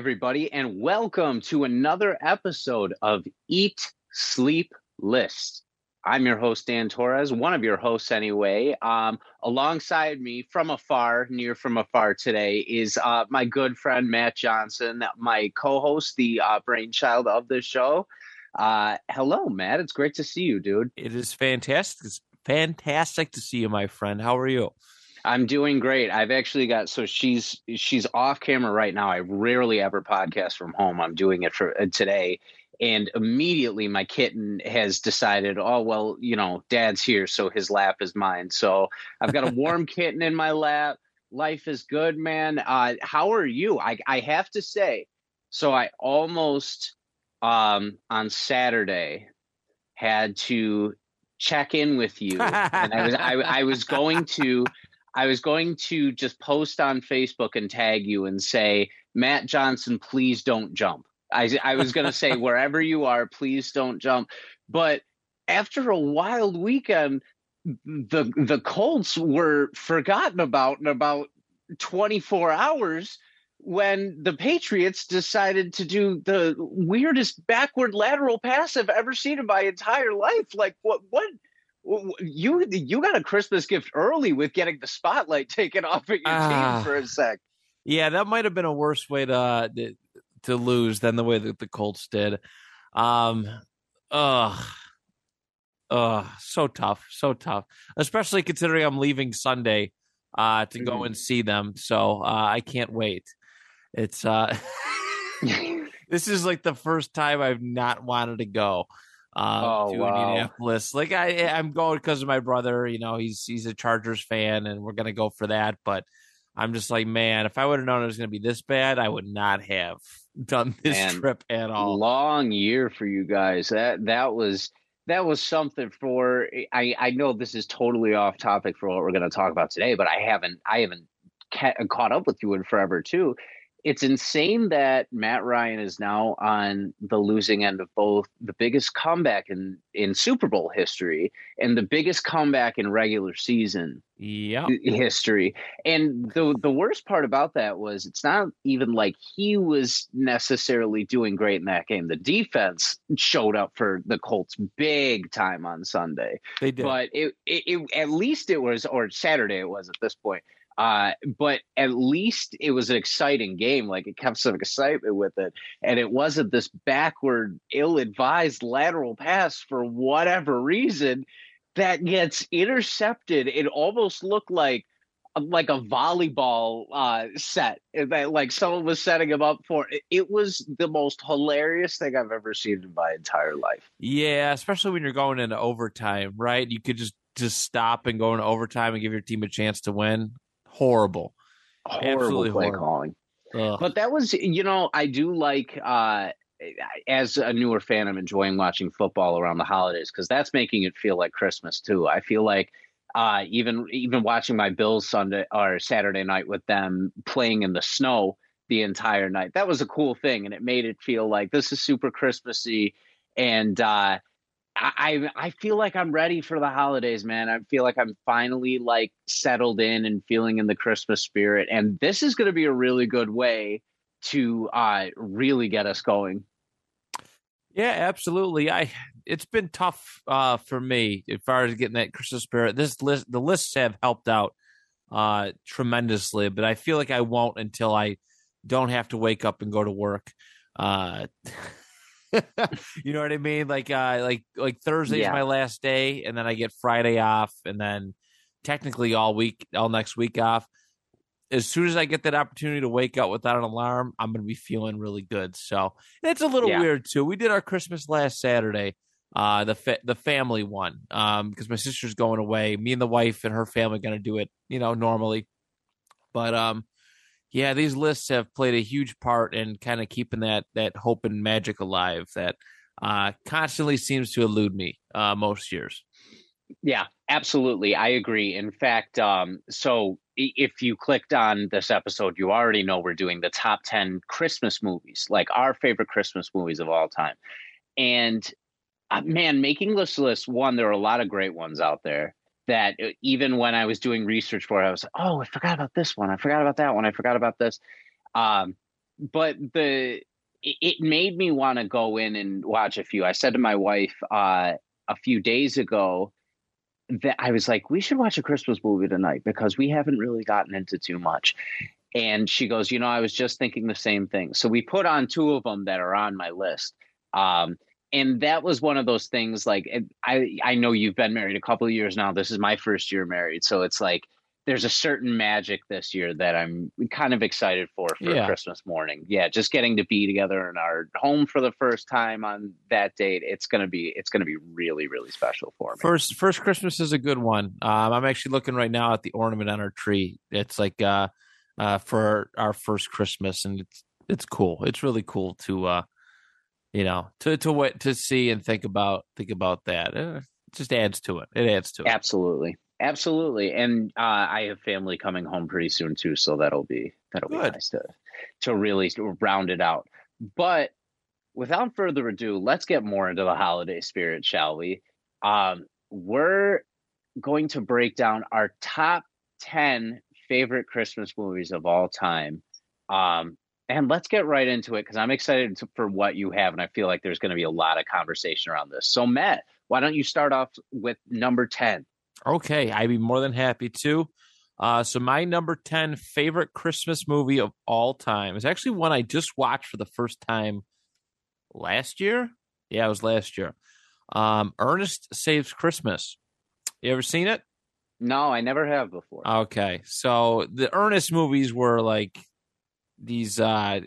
Everybody, and welcome to another episode of Eat, Sleep, List. I'm your host, Dan Torres, one of your hosts, anyway. Um, alongside me from afar, near from afar today, is uh, my good friend, Matt Johnson, my co host, the uh, brainchild of the show. Uh, hello, Matt. It's great to see you, dude. It is fantastic. It's fantastic to see you, my friend. How are you? I'm doing great. I've actually got so she's she's off camera right now. I rarely ever podcast from home. I'm doing it for uh, today, and immediately my kitten has decided, oh well, you know, Dad's here, so his lap is mine. So I've got a warm kitten in my lap. Life is good, man. Uh, how are you? I I have to say, so I almost um on Saturday had to check in with you and I was I, I was going to I was going to just post on Facebook and tag you and say, Matt Johnson, please don't jump. I, I was going to say, wherever you are, please don't jump. But after a wild weekend, the the Colts were forgotten about in about 24 hours when the Patriots decided to do the weirdest backward lateral pass I've ever seen in my entire life. Like what what you you got a Christmas gift early with getting the spotlight taken off at your uh, team ah. for a sec. Yeah, that might have been a worse way to to lose than the way that the Colts did. Um, ugh, ugh, so tough, so tough. Especially considering I'm leaving Sunday uh, to go mm-hmm. and see them, so uh, I can't wait. It's uh, this is like the first time I've not wanted to go um, oh, to wow. Indianapolis. Like I, I'm going because of my brother. You know, he's he's a Chargers fan, and we're gonna go for that. But I'm just like, man, if I would have known it was gonna be this bad, I would not have done this man, trip at all. Long year for you guys. That that was that was something for. I I know this is totally off topic for what we're gonna talk about today, but I haven't I haven't ca- caught up with you in forever too it's insane that Matt Ryan is now on the losing end of both the biggest comeback in in Super Bowl history and the biggest comeback in regular season yep. history. And the the worst part about that was it's not even like he was necessarily doing great in that game. The defense showed up for the Colts big time on Sunday. They did. But it, it, it at least it was or Saturday it was at this point uh, but at least it was an exciting game. Like it kept some excitement with it. And it wasn't this backward, ill advised lateral pass for whatever reason that gets intercepted. It almost looked like like a volleyball uh, set that like someone was setting him up for. It was the most hilarious thing I've ever seen in my entire life. Yeah, especially when you're going into overtime, right? You could just just stop and go into overtime and give your team a chance to win horrible, horrible Absolutely play horrible. calling. Ugh. But that was, you know, I do like uh as a newer fan, I'm enjoying watching football around the holidays because that's making it feel like Christmas too. I feel like uh, even even watching my Bills Sunday or Saturday night with them playing in the snow the entire night, that was a cool thing, and it made it feel like this is super Christmassy. And uh, I I feel like I'm ready for the holidays, man. I feel like I'm finally like settled in and feeling in the Christmas spirit, and this is going to be a really good way to uh, really get us going. Yeah, absolutely. I it's been tough uh, for me as far as getting that Christmas spirit. This list, the lists have helped out uh, tremendously, but I feel like I won't until I don't have to wake up and go to work. Uh, you know what I mean? Like uh like like Thursday's yeah. my last day and then I get Friday off and then technically all week all next week off. As soon as I get that opportunity to wake up without an alarm, I'm gonna be feeling really good. So it's a little yeah. weird too. We did our Christmas last Saturday. uh, the fa- the family one, um, because my sister's going away. Me and the wife and her family going to do it, you know, normally. But um, yeah, these lists have played a huge part in kind of keeping that that hope and magic alive that uh, constantly seems to elude me uh, most years. Yeah, absolutely. I agree. In fact, um, so if you clicked on this episode, you already know we're doing the top 10 Christmas movies, like our favorite Christmas movies of all time. And uh, man, making this list, one, there are a lot of great ones out there that uh, even when I was doing research for it, I was like, oh, I forgot about this one. I forgot about that one. I forgot about this. Um, but the it made me want to go in and watch a few. I said to my wife uh, a few days ago that I was like, we should watch a Christmas movie tonight because we haven't really gotten into too much. And she goes, you know, I was just thinking the same thing. So we put on two of them that are on my list. Um, and that was one of those things like I I know you've been married a couple of years now. This is my first year married, so it's like there's a certain magic this year that I'm kind of excited for for yeah. Christmas morning. Yeah, just getting to be together in our home for the first time on that date. It's gonna be it's gonna be really really special for me. First first Christmas is a good one. Um, I'm actually looking right now at the ornament on our tree. It's like uh, uh, for our first Christmas, and it's it's cool. It's really cool to uh, you know, to to what to see and think about think about that. Uh, it just adds to it. It adds to it. Absolutely, absolutely. And uh, I have family coming home pretty soon too, so that'll be that'll Good. be nice to to really round it out. But without further ado, let's get more into the holiday spirit, shall we? Um, we're going to break down our top ten favorite Christmas movies of all time. Um, and let's get right into it because I'm excited for what you have, and I feel like there's going to be a lot of conversation around this. So, Matt, why don't you start off with number 10? Okay, I'd be more than happy to. Uh, so, my number 10 favorite Christmas movie of all time is actually one I just watched for the first time last year. Yeah, it was last year. Um, Ernest Saves Christmas. You ever seen it? No, I never have before. Okay, so the Ernest movies were like these uh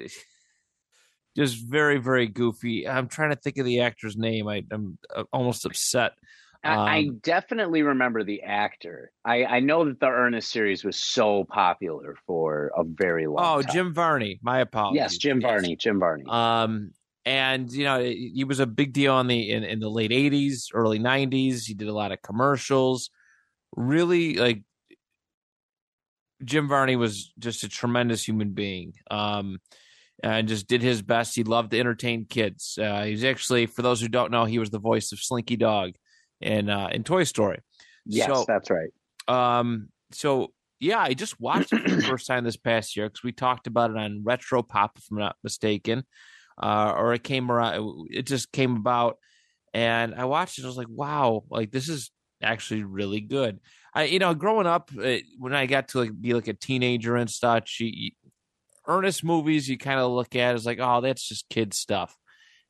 just very very goofy. I'm trying to think of the actor's name. I, am uh, almost upset. Um, I definitely remember the actor. I, I know that the Ernest series was so popular for a very long. Oh, time. Jim Varney. My apologies. Yes, Jim yes. Varney. Jim Varney. Um, and you know he was a big deal in the in, in the late '80s, early '90s. He did a lot of commercials. Really like Jim Varney was just a tremendous human being. Um, and just did his best. He loved to entertain kids. Uh, he's actually, for those who don't know, he was the voice of Slinky Dog in uh, in Toy Story. Yes, so, that's right. Um, so yeah, I just watched it for the first time this past year because we talked about it on Retro Pop, if I'm not mistaken, uh, or it came around. It just came about, and I watched it. I was like, wow, like this is actually really good. I, you know, growing up, uh, when I got to like be like a teenager and such, you, Ernest movies you kind of look at as like, oh, that's just kid stuff,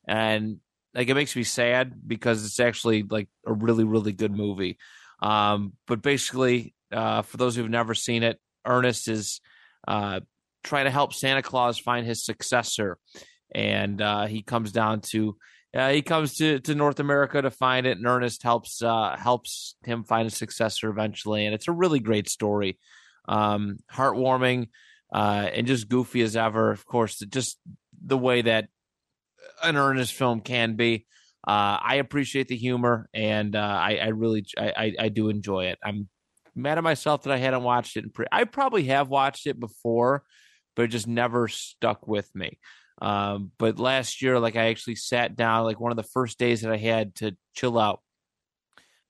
and like it makes me sad because it's actually like a really really good movie. Um, but basically, uh, for those who've never seen it, Ernest is uh, trying to help Santa Claus find his successor, and uh, he comes down to uh, he comes to, to North America to find it, and Ernest helps uh, helps him find a successor eventually. And it's a really great story, um, heartwarming, uh, and just goofy as ever. Of course, just the way that an Ernest film can be. Uh, I appreciate the humor, and uh, I, I, really I, I, do enjoy it. I'm mad at myself that I hadn't watched it. Pre- I probably have watched it before, but it just never stuck with me. Um, but last year, like I actually sat down, like one of the first days that I had to chill out,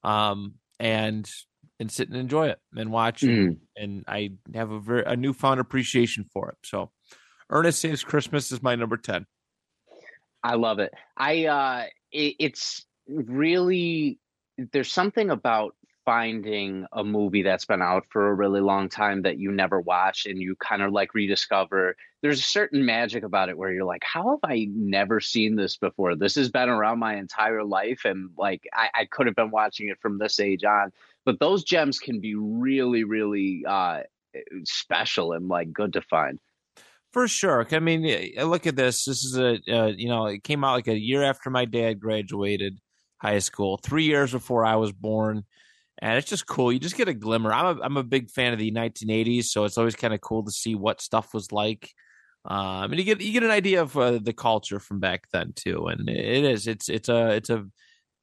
um, and and sit and enjoy it and watch mm. And I have a very a newfound appreciation for it. So, Ernest Saves Christmas is my number ten. I love it. I uh, it, it's really there's something about finding a movie that's been out for a really long time that you never watched and you kind of like rediscover there's a certain magic about it where you're like how have i never seen this before? This has been around my entire life and like i, I could have been watching it from this age on. But those gems can be really really uh special and like good to find. For sure i mean look at this this is a uh, you know it came out like a year after my dad graduated high school, three years before I was born. And it's just cool. You just get a glimmer. I'm a I'm a big fan of the 1980s, so it's always kind of cool to see what stuff was like. Um, and you get you get an idea of uh, the culture from back then too. And it is it's it's a it's a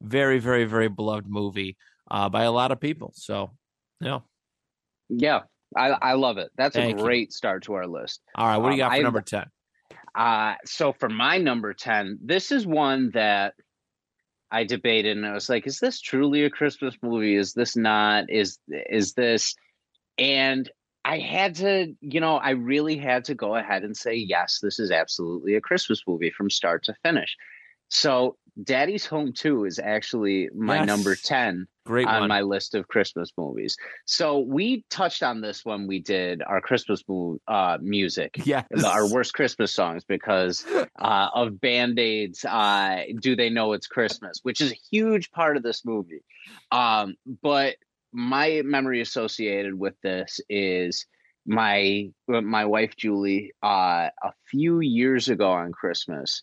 very very very beloved movie uh, by a lot of people. So yeah, yeah, I I love it. That's Thank a you. great start to our list. all right. What do you Um, got for I- number ten? Uh, so for my number 10, this is one that I debated and I was like, is this truly a Christmas movie? Is this not? Is is this and I had to, you know, I really had to go ahead and say, yes, this is absolutely a Christmas movie from start to finish. So Daddy's Home 2 is actually my Yes. number 10 Great on one. my list of Christmas movies. So we touched on this when we did our Christmas mo- uh, music yes. the- our worst Christmas songs because uh, of Band Aids. Uh, Do they know it's Christmas? Which is a huge part of this movie. Um, but my memory associated with this is my my wife Julie uh, a few years ago on Christmas.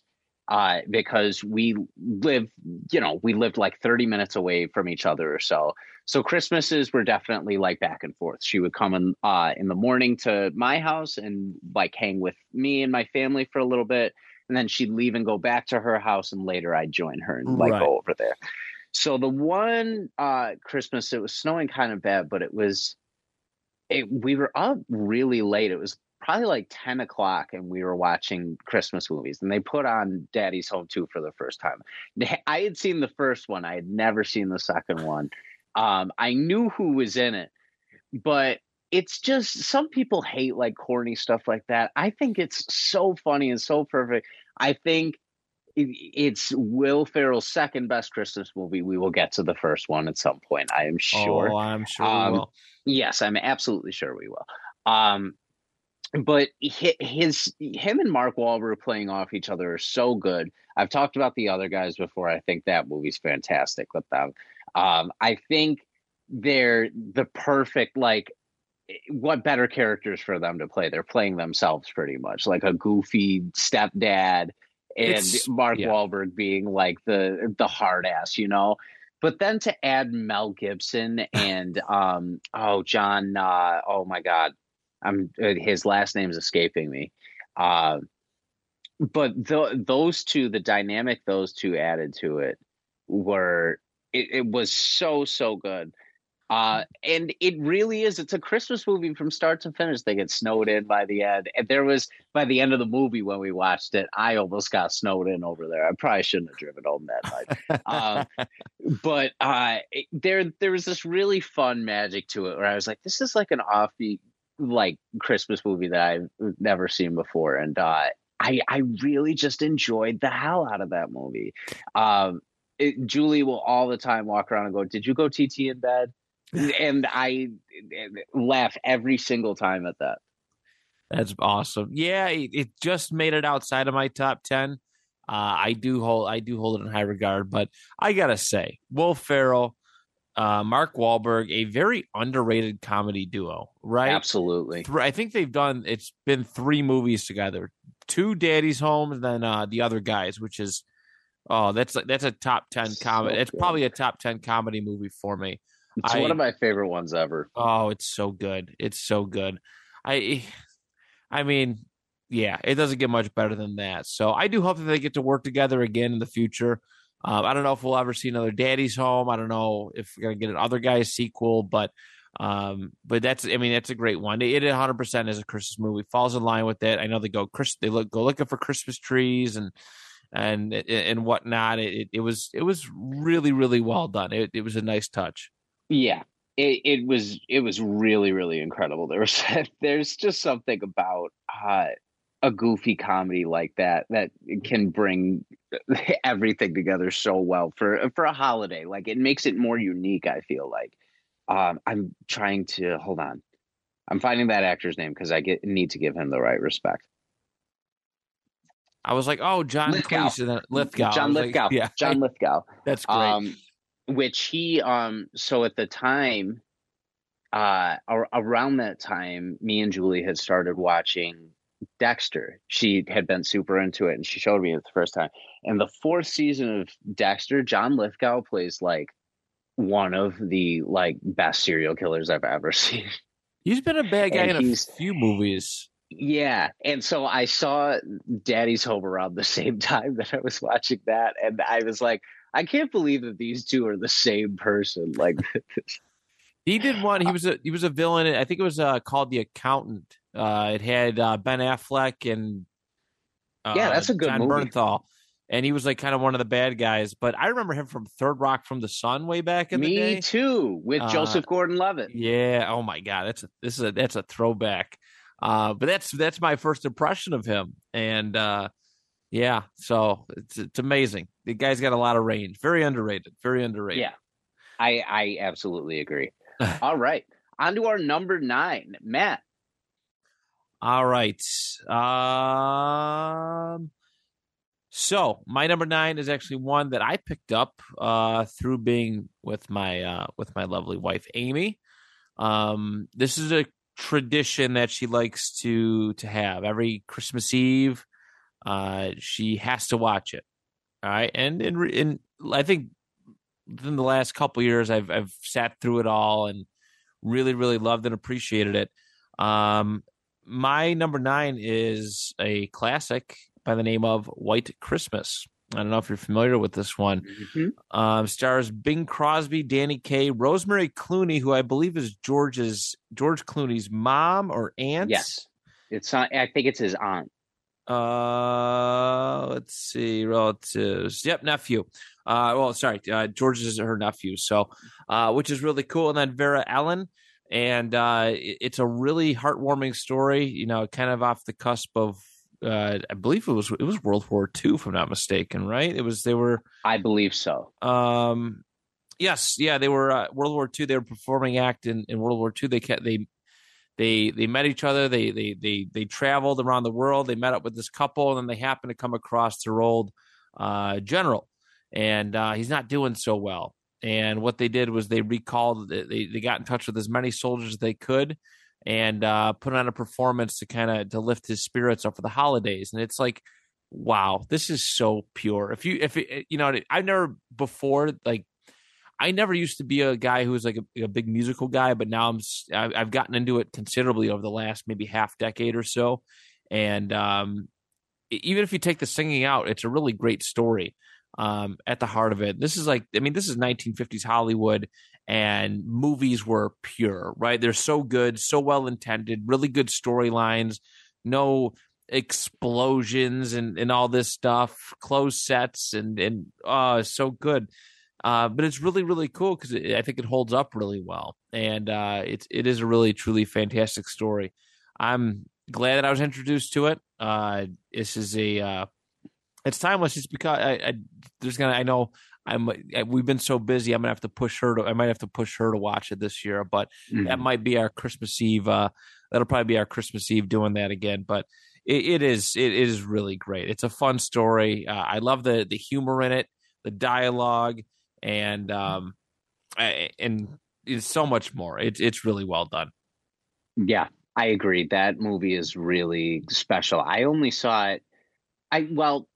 Uh, because we live, you know, we lived like 30 minutes away from each other or so. So Christmases were definitely like back and forth. She would come in uh, in the morning to my house and like hang with me and my family for a little bit, and then she'd leave and go back to her house, and later I'd join her and like Right. go over there. So the one uh, Christmas, it was snowing kind of bad, but it was, it, we were up really late. It was probably like 10 o'clock and we were watching Christmas movies and they put on Daddy's Home 2 for the first time. I had seen the first one. I had never seen the second one. Um, I knew who was in it, but it's just some people hate like corny stuff like that. I think it's so funny and so perfect. I think it's Will Ferrell's second best Christmas movie. We will get to the first one at some point. I am sure. Oh, I'm sure Um, we will. Yes, I'm absolutely sure we will. Um, but his him and Mark Wahlberg playing off each other are so good. I've talked about the other guys before. I think that movie's fantastic with them. Um, I think they're the perfect like what better characters for them to play? They're playing themselves pretty much, like a goofy stepdad and It's- Mark yeah. Wahlberg being like the the hard ass, you know. But then to add Mel Gibson and um oh John uh oh my god I'm uh, his last name's escaping me. Uh, but th- those two, the dynamic those two added to it were it, it was so so good. Uh, and it really is. It's a Christmas movie from start to finish. They get snowed in by the end. And there was by the end of the movie when we watched it, I almost got snowed in over there. I probably shouldn't have driven home that night um, but uh, it- there there was this really fun magic to it where I was like, this is like an offbeat like Christmas movie that I've never seen before, and uh, I I really just enjoyed the hell out of that movie. Um, it, Julie will all the time walk around and go, "Did you go TT in bed?" and I laugh every single time at that. That's awesome. Yeah, it, it just made it outside of my top ten. Uh, I do hold I do hold it in high regard, but I gotta say, Will Ferrell, uh, Mark Wahlberg, a very underrated comedy duo, right? Absolutely. I think they've done. It's been three movies together, two Daddy's Home, and then uh, the other guys, which is oh, that's that's a top ten So comedy. it's probably a top ten comedy movie for me. It's I- one of my favorite ones ever. Oh, it's so good. It's so good. I I mean, yeah, it doesn't get much better than that. So I do hope that they get to work together again in the future. Um, I don't know if we'll ever see another Daddy's Home. I don't know if we're gonna get an other guy's sequel, but um, but that's I mean that's a great one. It 100 percent is a Christmas movie. Falls in line with it. I know they go Chris. They look go looking for Christmas trees and and and whatnot. It, it was it was really really well done. It it was a nice touch. Yeah, it, it was it was really really incredible. There was there's just something about uh, a goofy comedy like that that can bring everything together so well for for a holiday. Like it makes it more unique. I feel like um, I'm trying to hold on. I'm finding that actor's name because I get need to give him the right respect. I was like, oh, John Lithgow. Cleese and then Lithgow. John was like, Lithgow. yeah, John Lithgow. that's great. um which he um so at the time uh ar- around that time me and julie had started watching Dexter. She had been super into it, and she showed me it the first time. And the fourth season of Dexter, John Lithgow plays like one of the like best serial killers I've ever seen. He's been a bad guy And in a few movies. Yeah, and so I saw Daddy's Home around the same time that I was watching that, and I was like, I can't believe that these two are the same person. Like, He did one. He was a he was a villain. I think it was uh, called The Accountant. Uh, it had uh, Ben Affleck and uh, Yeah, that's a good John movie. Bernthal, and he was like kind of one of the bad guys. But I remember him from Third Rock from the Sun way back in the me day. too, with Uh, Joseph Gordon-Levitt. Yeah. Oh my God. That's a this is a that's a throwback. Uh, but that's that's my first impression of him, and uh, yeah, so it's it's amazing. The guy's got a lot of range. Very underrated. Very underrated. Yeah, I I absolutely agree. All right, on to our number nine, Matt. All right. Um. So my number nine is actually one that I picked up uh, through being with my uh, with my lovely wife Amy. Um, this is a tradition that she likes to to have every Christmas Eve. Uh, she has to watch it. All right, and in in I think within the last couple years, I've I've sat through it all and really really loved and appreciated it. Um, my number nine is a classic by the name of White Christmas. I don't know if you're familiar with this one. Um, stars Bing Crosby, Danny Kaye, Rosemary Clooney, who I believe is George's George Clooney's mom or aunt. Yes, it's not. I think it's his aunt. Uh, let's see, relatives. Yep, nephew. Uh, well, sorry, uh, George is her nephew. So, uh, which is really cool. And then Vera-Ellen, and uh, it- it's a really heartwarming story. You know, kind of off the cusp of, uh, I believe it was it was World War II, if I'm not mistaken. Right? It was they were. I believe so. Um, yes, yeah, they were uh, World War II. They were performing act in, in World War II. They kept they they they met each other. They they they they traveled around the world. They met up with this couple, and then they happened to come across their old uh, general, and uh, he's not doing so well. And what they did was they recalled. They they got in touch with as many soldiers as they could, and uh, put on a performance to kind of to lift his spirits up for the holidays. And it's like, wow, this is so pure. If you if it, you know, I've never before like I never used to be a guy who was like a, a big musical guy, but now I'm I've gotten into it considerably over the last maybe half decade or so. And um, even if you take the singing out, it's a really great story um, at the heart of it. This is like, I mean, this is 1950s Hollywood, and movies were pure, right? They're so good, so well intended, really good storylines, no explosions and, and all this stuff, closed sets, and and oh, so good. Uh, but it's really really cool because I think it holds up really well, and uh, it's it is a really truly fantastic story. I'm glad that I was introduced to it. Uh, this is a uh, it's timeless. It's because I, I there's gonna I know I'm I- we've been so busy. I'm gonna have to push her to I might have to push her to watch it this year, but that might be our Christmas Eve. Uh, that'll probably be our Christmas Eve doing that again. But it, it is it is really great. It's a fun story. Uh, I love the the humor in it, the dialogue, and um, and it's so much more. It's it's really well done. Yeah, I agree. That movie is really special. I only saw it. I well,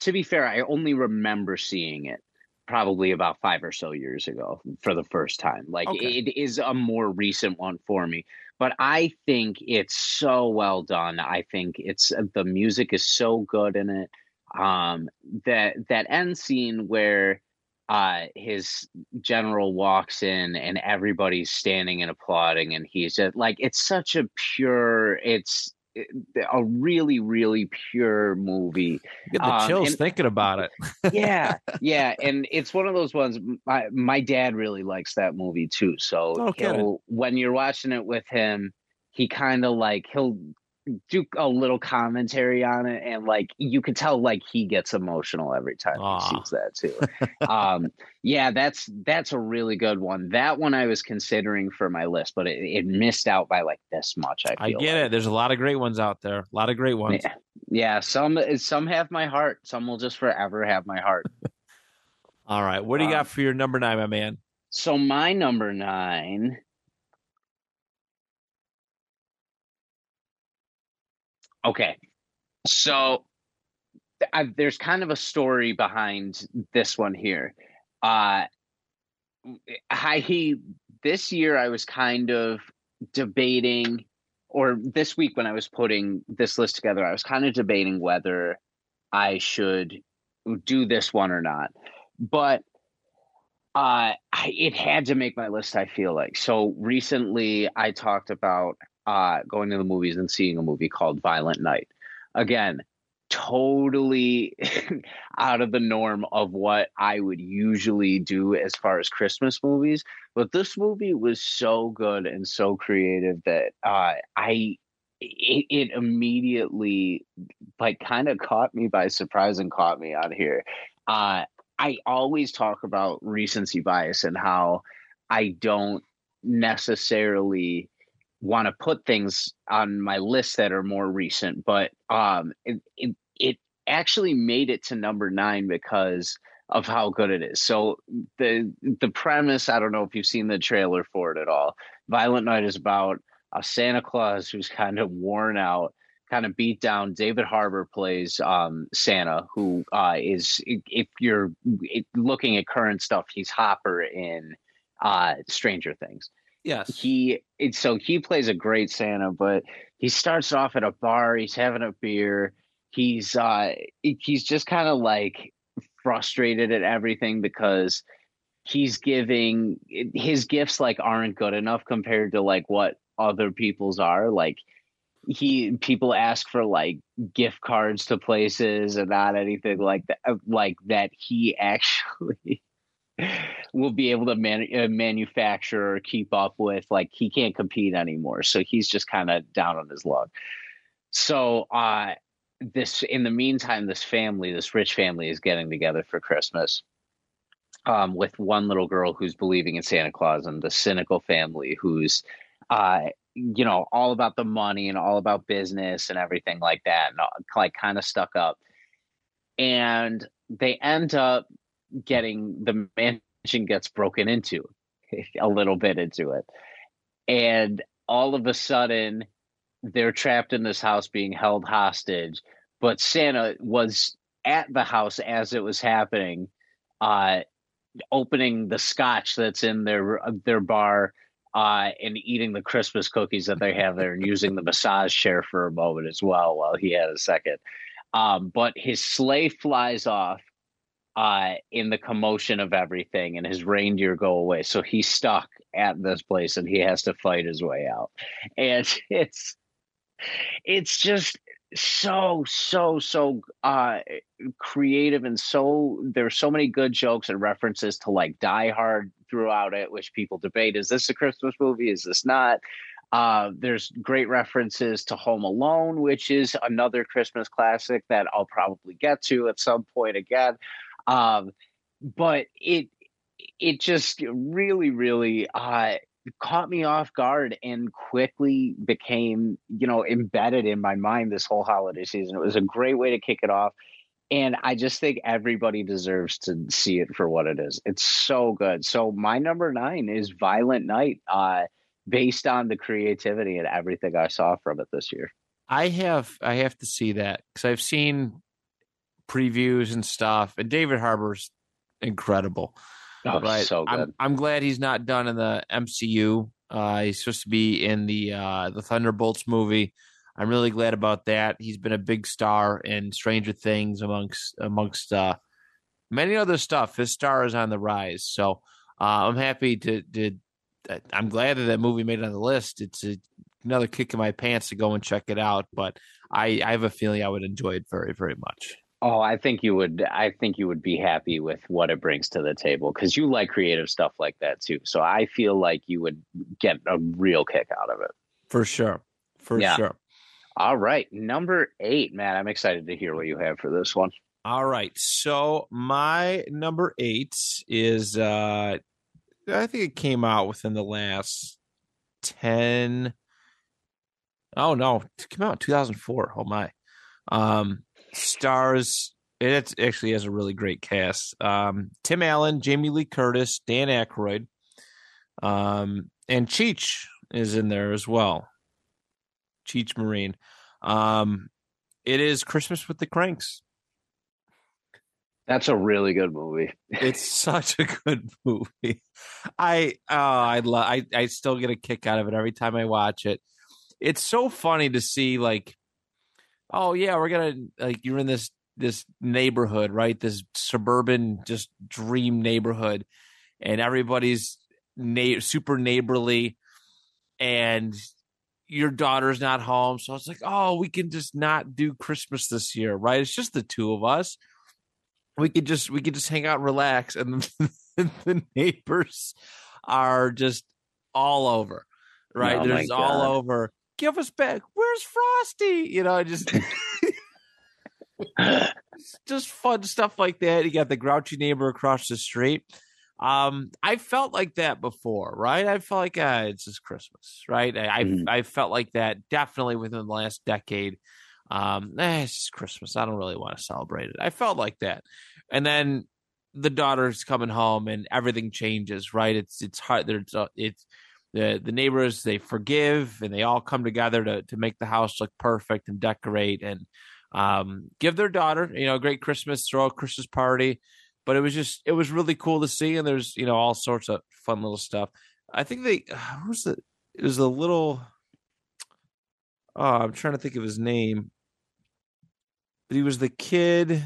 to be fair, I only remember seeing it probably about five or so years ago for the first time. Like Okay. it is a more recent one for me, but I think it's so well done. I think it's the music is so good in it. Um, that that end scene where uh his general walks in and everybody's standing and applauding and he's just like it's such a pure it's a really really pure movie get the Um, chills and- thinking about it. yeah yeah and it's one of those ones my my dad really likes that movie too so No when you're watching it with him he kind of like he'll do a little commentary on it and like you could tell like he gets emotional every time Aw. he sees that too um yeah that's that's a really good one that one i was considering for my list but it, it missed out by like this much i I get like. it. There's a lot of great ones out there. A lot of great ones. Yeah. yeah some some have my heart some will just forever have my heart All right. What do you Um, got for your number nine, my man? So my number nine Okay. So I, there's kind of a story behind this one here. Uh, I he this year I was kind of debating, or this week when I was putting this list together, I was kind of debating whether I should do this one or not. But uh, I, it had to make my list. I feel like so recently I talked about uh, going to the movies and seeing a movie called Violent Night. Again, totally out of the norm of what I would usually do as far as Christmas movies. But this movie was so good and so creative that uh, I it, it, immediately like kind of caught me by surprise and caught me on here. Uh, I always talk about recency bias and how I don't necessarily want to put things on my list that are more recent, but um, it, it, it actually made it to number nine because of how good it is. So the the premise, I don't know if you've seen the trailer for it at all. Violent Night is about a Santa Claus who's kind of worn out kind of beat down. David Harbour plays um, Santa, who uh, is if you're looking at current stuff, he's Hopper in uh, Stranger Things. Yes, he so he plays a great Santa, but he starts off at a bar. He's having a beer. He's uh, he's just kind of like frustrated at everything because he's giving his gifts like aren't good enough compared to like what other people's are like he people ask for like gift cards to places and not anything like that like that he actually will be able to man, uh, manufacture or keep up with like he can't compete anymore so he's just kind of down on his luck so uh this in the meantime this family this rich family is getting together for christmas um with one little girl who's believing in santa claus and the cynical family who's uh you know, all about the money and all about business and everything like that, and like kind of stuck up. And they end up getting the mansion gets broken into a little bit into it. And all of a sudden, they're trapped in this house being held hostage. But Santa was at the house as it was happening, uh, opening the scotch that's in their their bar uh, and eating the Christmas cookies that they have there and using the massage chair for a moment as well while he had a second. Um, but his sleigh flies off uh, in the commotion of everything and his reindeer go away. So he's stuck at this place and he has to fight his way out. And it's it's just so so so uh creative and so there's so many good jokes and references to like die hard throughout it which people debate is this a christmas movie is this not uh there's great references to home alone which is another christmas classic that i'll probably get to at some point again um but it it just really really uh caught me off guard and quickly became, you know, embedded in my mind this whole holiday season. It was a great way to kick it off. And I just think everybody deserves to see it for what it is. It's so good. So my number nine is Violent Night, uh, based on the creativity and everything I saw from it this year. I have I have to see that because I've seen previews and stuff, and David Harbour's incredible. Oh, right. so good. I'm, I'm, glad he's not done in the MCU. Uh, he's supposed to be in the uh, the Thunderbolts movie. I'm really glad about that. He's been a big star in Stranger Things amongst amongst uh, many other stuff. His star is on the rise. So uh, I'm happy to, to. I'm glad that that movie made it on the list. It's a, another kick in my pants to go and check it out. But I, I have a feeling I would enjoy it very very much. Oh, I think you would. I think you would be happy with what it brings to the table because you like creative stuff like that too. So I feel like you would get a real kick out of it. For sure. For yeah. sure. All right. Number eight, man. I'm excited to hear what you have for this one. All right. So my number eight is uh I think it came out within the last 10 Oh no, it came out in 2004. Oh my. Um stars. It actually has a really great cast. Um, Tim Allen, Jamie Lee Curtis, Dan Aykroyd, um, and Cheech is in there as well. Cheech Marin. Um, it is Christmas with the Cranks. That's a really good movie. It's such a good movie. I oh, I love. I I still get a kick out of it every time I watch it. It's so funny to see like, oh yeah, we're gonna like you're in this this neighborhood, right? This suburban just dream neighborhood, and everybody's na- super neighborly, and your daughter's not home, so it's like, oh, we can just not do Christmas this year, right? It's just the two of us we could just we could just hang out and relax and the neighbors are just all over right oh there's all over give us back where's frosty you know just just fun stuff like that you got the grouchy neighbor across the street um i felt like that before right i felt like uh, it's just christmas right i mm. I, I felt like that definitely within the last decade um, eh, it's Christmas. I don't really want to celebrate it. I felt like that, and then the daughter's coming home, and everything changes. Right? It's it's hard. There's uh, it's the the neighbors they forgive, and they all come together to to make the house look perfect and decorate and um, give their daughter you know a great Christmas, throw a Christmas party. But it was just it was really cool to see, and there's you know all sorts of fun little stuff. I think they who's the it was a little. Oh, I'm trying to think of his name but he was the kid.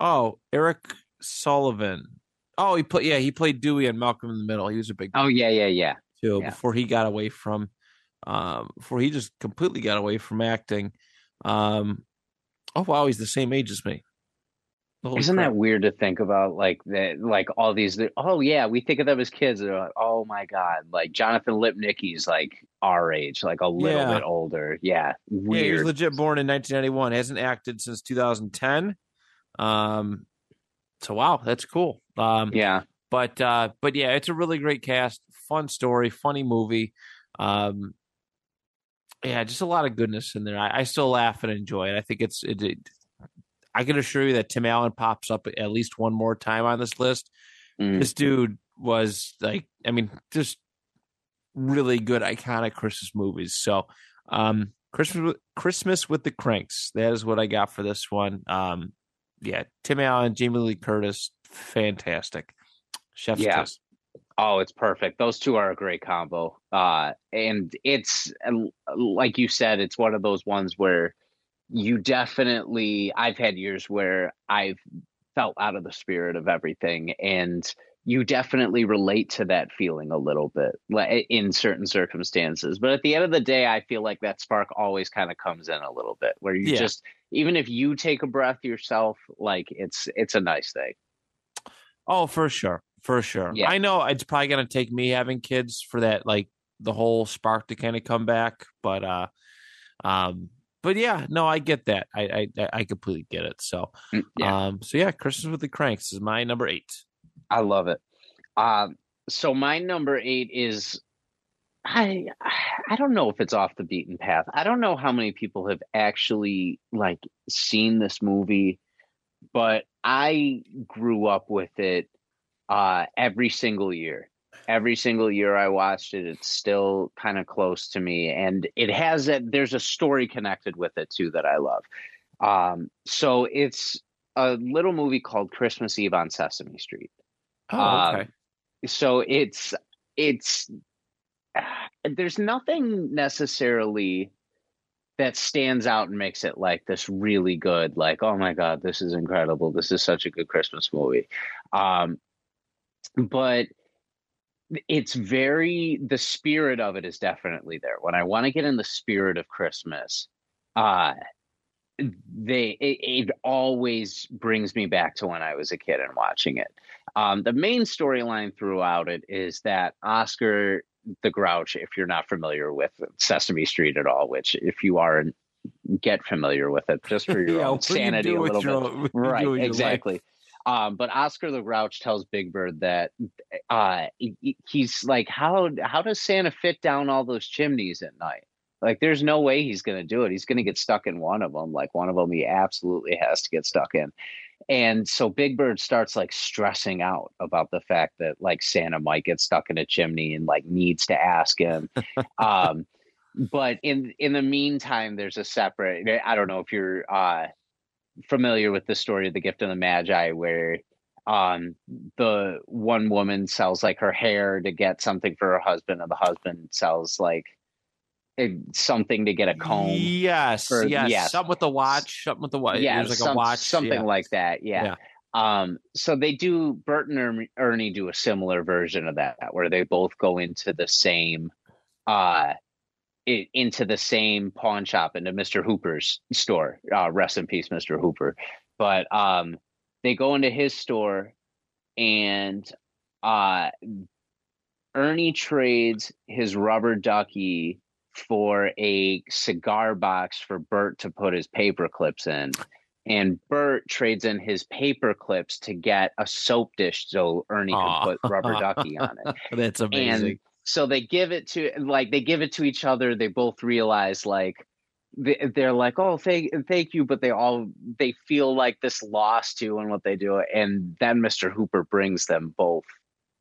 Oh, Erik Sullivan. Oh, he played. Yeah, he played Dewey and Malcolm in the Middle. He was a big. Oh yeah, yeah, yeah. Too yeah. before he got away from, um, before he just completely got away from acting. Um, oh wow, he's the same age as me. Holy Isn't crap. that weird to think about? Like that, like all these. Oh yeah, we think of them as kids. They're like, oh my god, like Jonathan Lipnicki's like our age, like a little yeah. bit older. Yeah, weird. Yeah, he was legit born in 1991. Hasn't acted since 2010. Um, so wow, that's cool. Um, yeah, but uh, but yeah, it's a really great cast, fun story, funny movie. Um, yeah, just a lot of goodness in there. I, I still laugh and enjoy it. I think it's it, it I can assure you that Tim Allen pops up at least one more time on this list. Mm. This dude was like, I mean, just really good, iconic Christmas movies. So, um, Christmas, Christmas with the Cranks. That is what I got for this one. Um, yeah, Tim Allen, Jamie Lee Curtis, fantastic. Chef's yeah. Kiss. Oh, it's perfect. Those two are a great combo. Uh, and it's like you said, it's one of those ones where you definitely i've had years where i've felt out of the spirit of everything and you definitely relate to that feeling a little bit in certain circumstances but at the end of the day i feel like that spark always kind of comes in a little bit where you yeah. just even if you take a breath yourself like it's it's a nice thing oh for sure for sure yeah. i know it's probably going to take me having kids for that like the whole spark to kind of come back but uh um but yeah, no, I get that. I I, I completely get it. So, mm, yeah. um, so yeah, Christmas with the Cranks is my number eight. I love it. Um, so my number eight is I I don't know if it's off the beaten path. I don't know how many people have actually like seen this movie, but I grew up with it uh every single year every single year I watched it, it's still kind of close to me, and it has that. There's a story connected with it too that I love. Um, so it's a little movie called Christmas Eve on Sesame Street. Oh, okay. Um, so it's it's there's nothing necessarily that stands out and makes it like this really good like oh my god this is incredible this is such a good christmas movie um but it's very the spirit of it is definitely there. When I want to get in the spirit of Christmas, uh they it, it, always brings me back to when I was a kid and watching it. Um, the main storyline throughout it is that Oscar the Grouch, if you're not familiar with Sesame Street at all, which if you are, get familiar with it just for your yeah, own sanity you a little bit. Own, right, exactly. Um, but Oscar the Grouch tells Big Bird that uh, he's like, how how does Santa fit down all those chimneys at night? Like, there's no way he's going to do it. He's going to get stuck in one of them. Like one of them, he absolutely has to get stuck in. And so Big Bird starts like stressing out about the fact that like Santa might get stuck in a chimney and like needs to ask him. um, but in in the meantime, there's a separate. I don't know if you're uh, familiar with the story of the gift of the Magi, where um the one woman sells like her hair to get something for her husband, and the husband sells like something to get a comb. Yes, for, yes, yes. something with the watch, something with the watch. Yeah, like some- a watch, something yeah. like that. Yeah. Yeah. Um, so they do. Bert and Erm- Ernie do a similar version of that, where they both go into the same, uh, i- into the same pawn shop into Mr. Hooper's store. Uh, rest in peace, Mr. Hooper. But um, they go into his store, and uh, Ernie trades his rubber ducky for a cigar box for Bert to put his paper clips in. And Bert trades in his paper clips to get a soap dish so Ernie Aw. can put rubber ducky on it. That's amazing. And so they give it to like they give it to each other. They both realize like they- they're like, oh, thank thank you, but they all they feel like this loss too in what they do. And then Mr. Hooper brings them both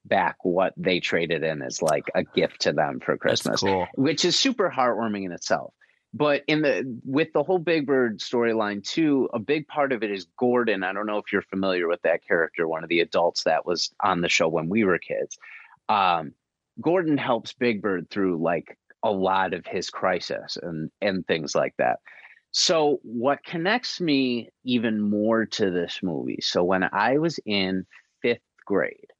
back what they traded in as like a gift to them for Christmas cool. which is super heartwarming in itself. But in the with the whole Big Bird storyline too, a big part of it is Gordon. I don't know if you're familiar with that character, one of the adults that was on the show when we were kids. Um, Gordon helps Big Bird through like a lot of his crisis and and things like that. So what connects me even more to this movie? So when I was in fifth grade,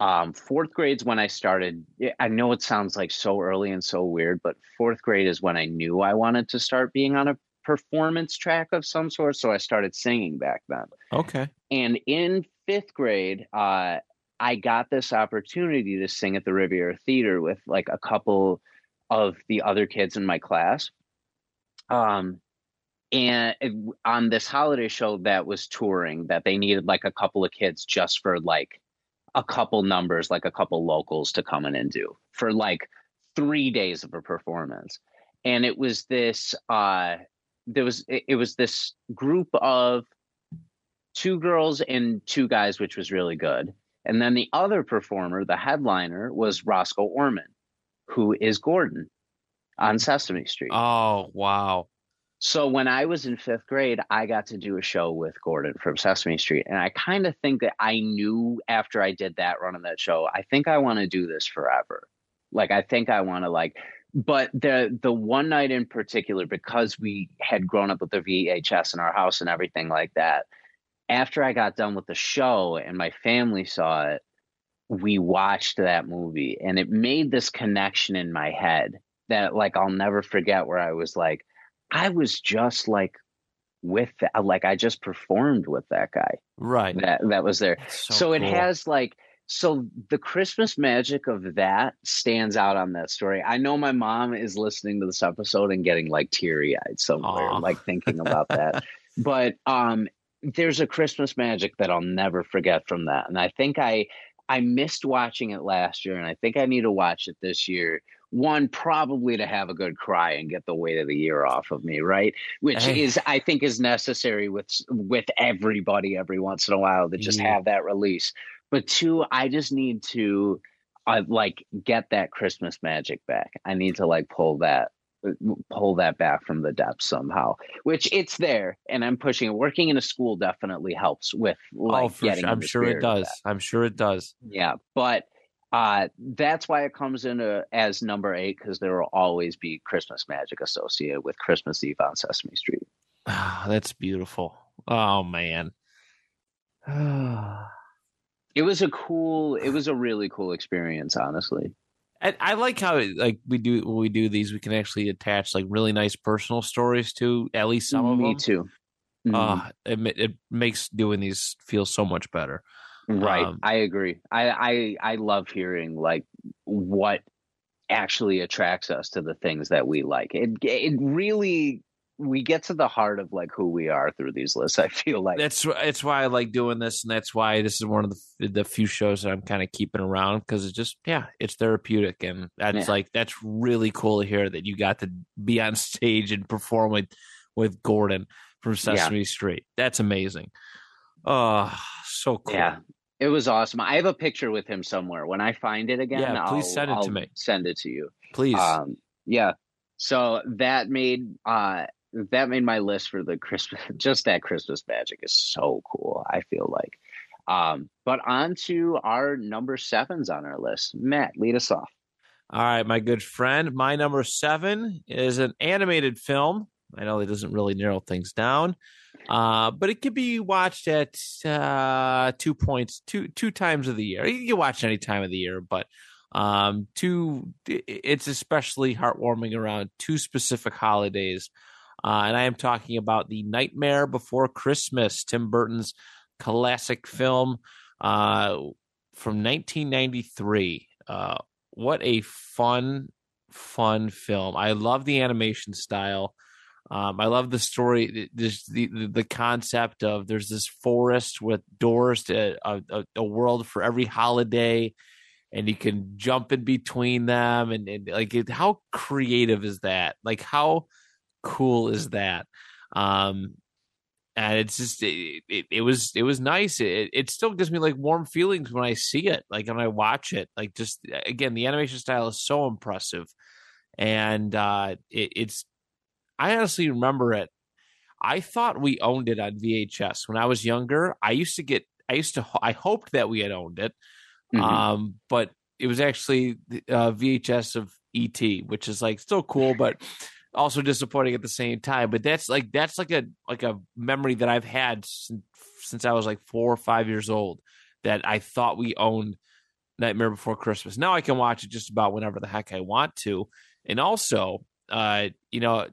um, fourth grade's when I started. I know it sounds like so early and so weird, but fourth grade is when I knew I wanted to start being on a performance track of some sort. So I started singing back then. Okay. And in fifth grade, uh, I got this opportunity to sing at the Riviera Theater with like a couple of the other kids in my class. Um, and on this holiday show that was touring, that they needed like a couple of kids just for like a couple numbers, like a couple locals to come in and do for like three days of a performance. And it was this, uh, there was, it, it was this group of two girls and two guys, which was really good. And then the other performer, the headliner, was Roscoe Orman, who is Gordon on Sesame Street. Oh wow. So when I was in fifth grade, I got to do a show with Gordon from Sesame Street. And I kind of think that I knew after I did that run of that show, I think I want to do this forever. Like I think I want to like but the the one night in particular, because we had grown up with the VHS in our house and everything like that, after I got done with the show and my family saw it, we watched that movie and it made this connection in my head that like I'll never forget where I was like, I was just like with that, like I just performed with that guy Right. that that was there. That's So, it cool. has like so the Christmas magic of that stands out on that story. I know my mom is listening to this episode and getting like teary eyed somewhere, Aw. like thinking about that. but um there's a Christmas magic that I'll never forget from that. And I think I I missed watching it last year and I think I need to watch it this year. One, probably to have a good cry and get the weight of the year off of me, right? Which Hey. is I think is necessary with with everybody every once in a while to just Yeah. have that release. But two, I just need to uh, like get that Christmas magic back. I need to like pull that pull that back from the depths somehow. Which it's there, and I'm pushing it. Working in a school definitely helps with like oh, getting. sure. I'm sure it does. I'm sure it does. Yeah, but uh, that's why it comes in a, as number eight because there will always be Christmas magic associated with Christmas Eve on Sesame Street. Ah, That's beautiful. Oh man. It was a cool. It was a really cool experience, honestly. I, I like how like we do when we do these, we can actually attach like really nice personal stories to at least some of Me them. too. Mhm. Uh, it, it makes doing these feel so much better. Right. Um, I agree. I, I I love hearing like what actually attracts us to the things that we like. It it really we get to the heart of like who we are through these lists. I feel like That's that's why I like doing this, and that's why this is one of the the few shows that I'm kind of keeping around because it's just yeah, it's therapeutic, and that's Yeah. like that's really cool to hear that you got to be on stage and perform with with Gordon from Sesame Street. That's amazing. Oh, so cool. yeah. It was awesome. I have a picture with him somewhere. When I find it again, Yeah, please I'll, send it to I'll me. Send it to you. Please. Um, Yeah. So that made uh that made my list for the Christmas just that Christmas magic is so cool, I feel like. Um, but on to our number sevens on our list. Matt, lead us off. All right, my good friend. My number seven is an animated film. I know it doesn't really narrow things down, uh, but it can be watched at uh, two points, two two times of the year. You can watch any time of the year, but um, two. It's especially heartwarming around two specific holidays, uh, and I am talking about the Nightmare Before Christmas, Tim Burton's classic film uh, from 1993. Uh, what a fun, fun film! I love the animation style. Um, I love the story, this, the, the, concept of there's this forest with doors to a, a, a, world for every holiday, and you can jump in between them, and, and like it, how creative is that? Like how cool is that? Um, and it's just it, it, it, was it was nice it, it still gives me like warm feelings when i see it like when i watch it like just again the animation style is so impressive and uh it, it's i honestly remember it i thought we owned it on vhs when i was younger i used to get i used to i hoped that we had owned it mm-hmm. um but it was actually uh vhs of et which is like still cool but also disappointing at the same time. But that's like that's like a like a memory that I've had since, since I was like four or five years old. That I thought we owned Nightmare Before Christmas. Now I can watch it just about whenever the heck I want to. And also, uh, you know,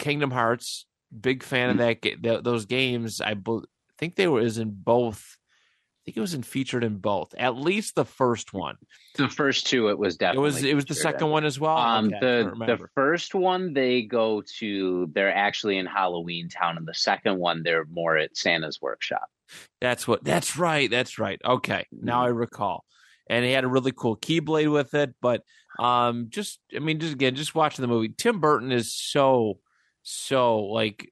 Kingdom Hearts, big fan of mm-hmm. that those games. I think they were is in both I think it was in featured in both. At least the first one. The first two, it was definitely. It was. It was the second one as well. Um, okay, the the first one they go to. They're actually in Halloween Town, and the second one they're more at Santa's workshop. That's what. That's right. That's right. Okay, now I mm-hmm. recall. And he had a really cool keyblade with it, but um, just I mean, just again, just watching the movie, Tim Burton is so so like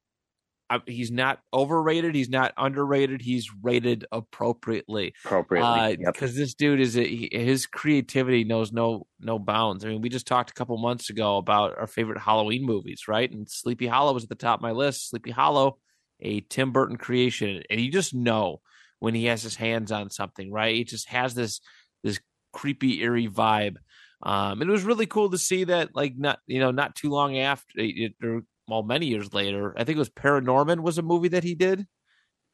he's not overrated. He's not underrated. He's rated appropriately. Appropriately, because uh, this dude is a, he, his creativity knows no no bounds. I mean, we just talked a couple months ago about our favorite Halloween movies, right? And Sleepy Hollow was at the top of my list. Sleepy Hollow, a Tim Burton creation, and you just know when he has his hands on something, right? He just has this this creepy, eerie vibe. Um, and it was really cool to see that, like, not you know, not too long after, it, well, many years later. I think it was Paranorman was a movie that he did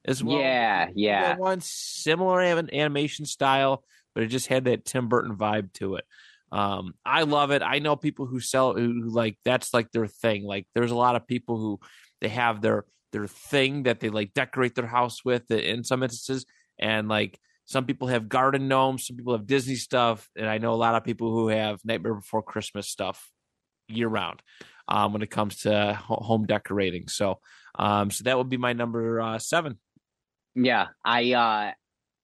as well. Yeah, yeah. One similar animation style, but it just had that Tim Burton vibe to it. Um, I love it. I know people who sell who like that's like their thing. Like there's a lot of people who they have their their thing that they like decorate their house with in some instances, and like some people have garden gnomes, some people have Disney stuff, and I know a lot of people who have Nightmare Before Christmas stuff year round um, when it comes to home decorating. So, um, so that would be my number uh, seven. Yeah, I, uh,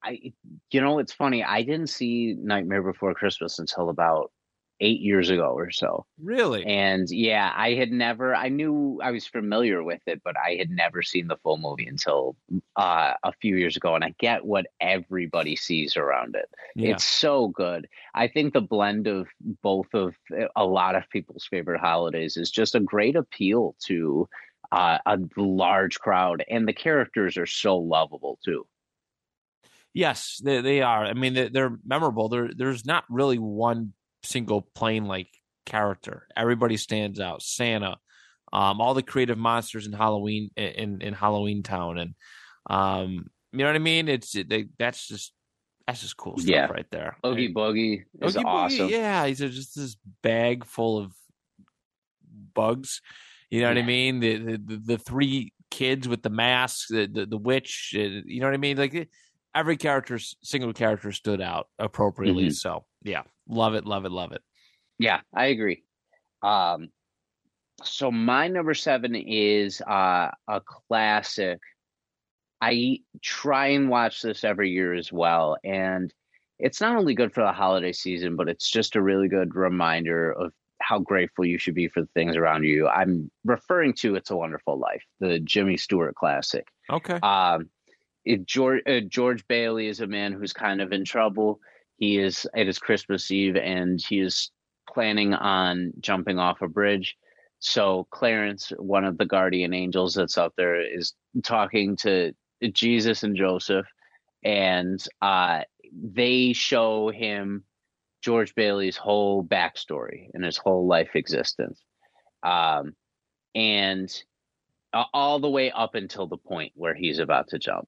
I, you know, it's funny. I didn't see Nightmare Before Christmas until about eight years ago or so. Really? And yeah, I had never, I knew I was familiar with it, but I had never seen the full movie until uh, a few years ago. And I get what everybody sees around it. Yeah. It's so good. I think the blend of both of a lot of people's favorite holidays is just a great appeal to uh, a large crowd. And the characters are so lovable too. Yes, they, they are. I mean, they're, they're memorable. There, there's not really one single plain like character. Everybody stands out. Santa, um, all the creative monsters in Halloween in in Halloween Town, and um, you know what I mean. It's they, that's just that's just cool stuff yeah. right there. Oogie right? Boogie is Oogie awesome. Boogie, yeah, he's just this bag full of bugs. You know yeah. what I mean? The, the the three kids with the masks, the the, the witch. Uh, you know what I mean? Like every character, single character stood out appropriately. Mm-hmm. So yeah, love it, love it, love it. Yeah, I agree. Um, so my number seven is uh, a classic. I try and watch this every year as well, and it's not only good for the holiday season, but it's just a really good reminder of how grateful you should be for the things around you. I'm referring to "It's a Wonderful Life," the Jimmy Stewart classic. Okay. Um, it, George uh, George Bailey is a man who's kind of in trouble. He is it is Christmas Eve, and he is planning on jumping off a bridge. So Clarence, one of the guardian angels that's out there, is talking to Jesus and Joseph, and uh, they show him George Bailey's whole backstory and his whole life existence, um, and all the way up until the point where he's about to jump.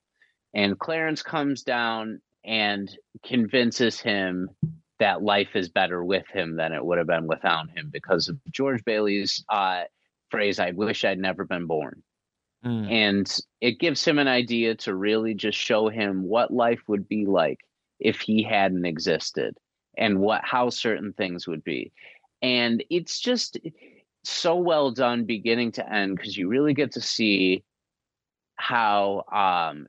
And Clarence comes down and convinces him that life is better with him than it would have been without him because of George Bailey's uh, phrase, I wish I'd never been born. Mm. And it gives him an idea to really just show him what life would be like if he hadn't existed and what how certain things would be. And it's just so well done beginning to end because you really get to see how um,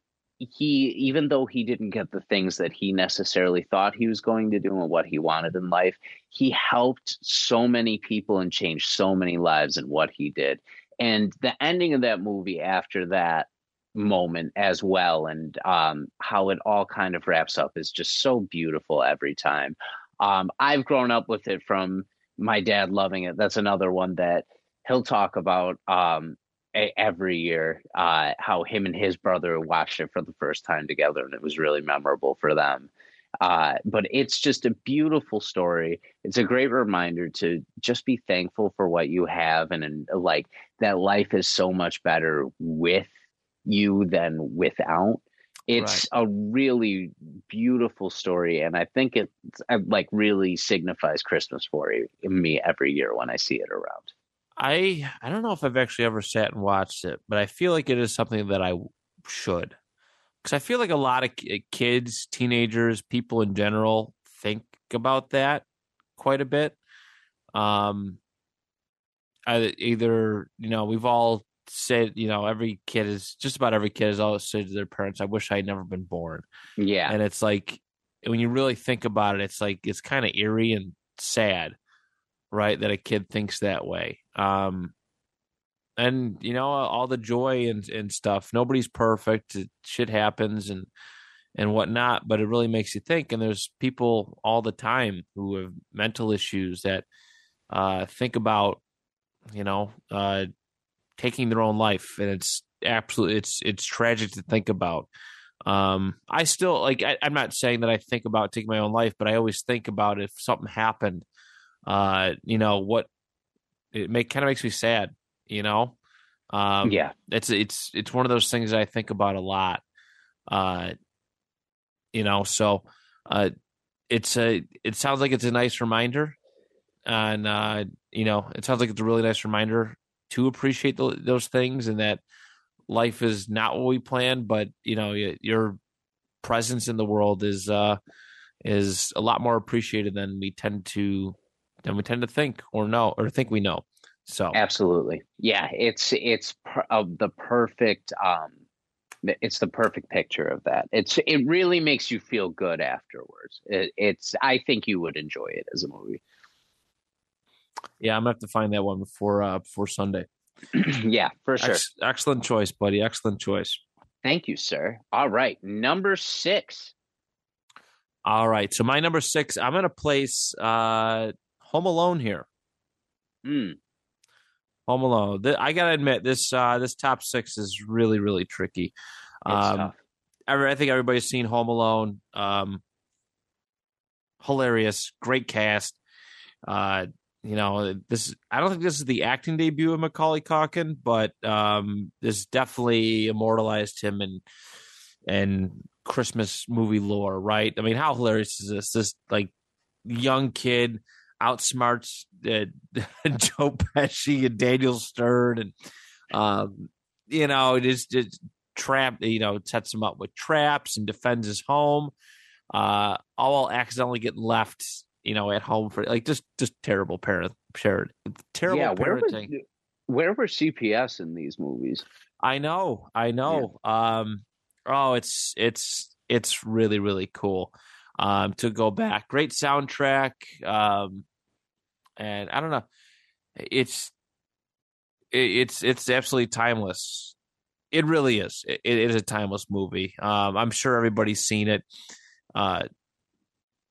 he even though he didn't get the things that he necessarily thought he was going to do and what he wanted in life he helped so many people and changed so many lives in what he did. And the ending of that movie after that moment as well and um, how it all kind of wraps up is just so beautiful every time. Um, i've grown up with it from my dad loving it. That's another one that he'll talk about um, every year uh, how him and his brother watched it for the first time together and it was really memorable for them. Uh, but it's just a beautiful story. It's a great reminder to just be thankful for what you have and, and like that life is so much better with you than without. It's right. a really beautiful story and i think it uh, like really signifies christmas for me every year when i see it around I I don't know if I've actually ever sat and watched it, but I feel like it is something that I should. Cuz I feel like a lot of kids, teenagers, people in general think about that quite a bit. Um either, you know, we've all said, you know, every kid is just about every kid has always said to their parents, I wish I had never been born. Yeah. And it's like when you really think about it, it's like it's kind of eerie and sad right? That a kid thinks that way. Um, and you know all the joy and and stuff. Nobody's perfect. Shit happens and and whatnot, but it really makes you think. And there's people all the time who have mental issues that uh, think about, you know, uh, taking their own life, and it's absolutely it's it's tragic to think about. Um, I still like. I, I'm not saying that I think about taking my own life, but I always think about if something happened uh, you know what it make kind of makes me sad, you know. Um, yeah, it's it's it's one of those things I think about a lot. Uh, you know, so uh, it's a it sounds like it's a nice reminder, and uh, you know, it sounds like it's a really nice reminder to appreciate the, those things and that life is not what we planned, but you know, your presence in the world is uh is a lot more appreciated than we tend to than we tend to think or know or think we know. So absolutely, yeah, it's it's per, uh, the perfect um, it's the perfect picture of that. It's it really makes you feel good afterwards. It, it's I think you would enjoy it as a movie. Yeah, I'm gonna have to find that one before uh before Sunday. yeah, for sure. Ex- excellent choice, buddy. Excellent choice. Thank you, sir. All right, number six. All right, so my number six, I'm gonna place uh Home Alone here. Hmm. Home Alone. I gotta admit this uh, this top six is really really tricky. Um, I think everybody's seen Home Alone. Um, hilarious, great cast. Uh, you know, this I don't think this is the acting debut of Macaulay Culkin, but um, this definitely immortalized him in and Christmas movie lore, right? I mean, how hilarious is this? This like young kid outsmarts uh, Joe Pesci and Daniel Stern, and um, you know, just just trap, you know, sets him up with traps and defends his home, uh, all accidentally getting left, you know, at home for like just just terrible parent, parent terrible yeah, where parenting. Was, where were CPS in these movies? I know, I know. Yeah. Um, oh, it's it's it's really really cool um, to go back. Great soundtrack. Um, and I don't know, it's it's it's absolutely timeless. It really is. It, it is a timeless movie. Um, I'm sure everybody's seen it. Uh,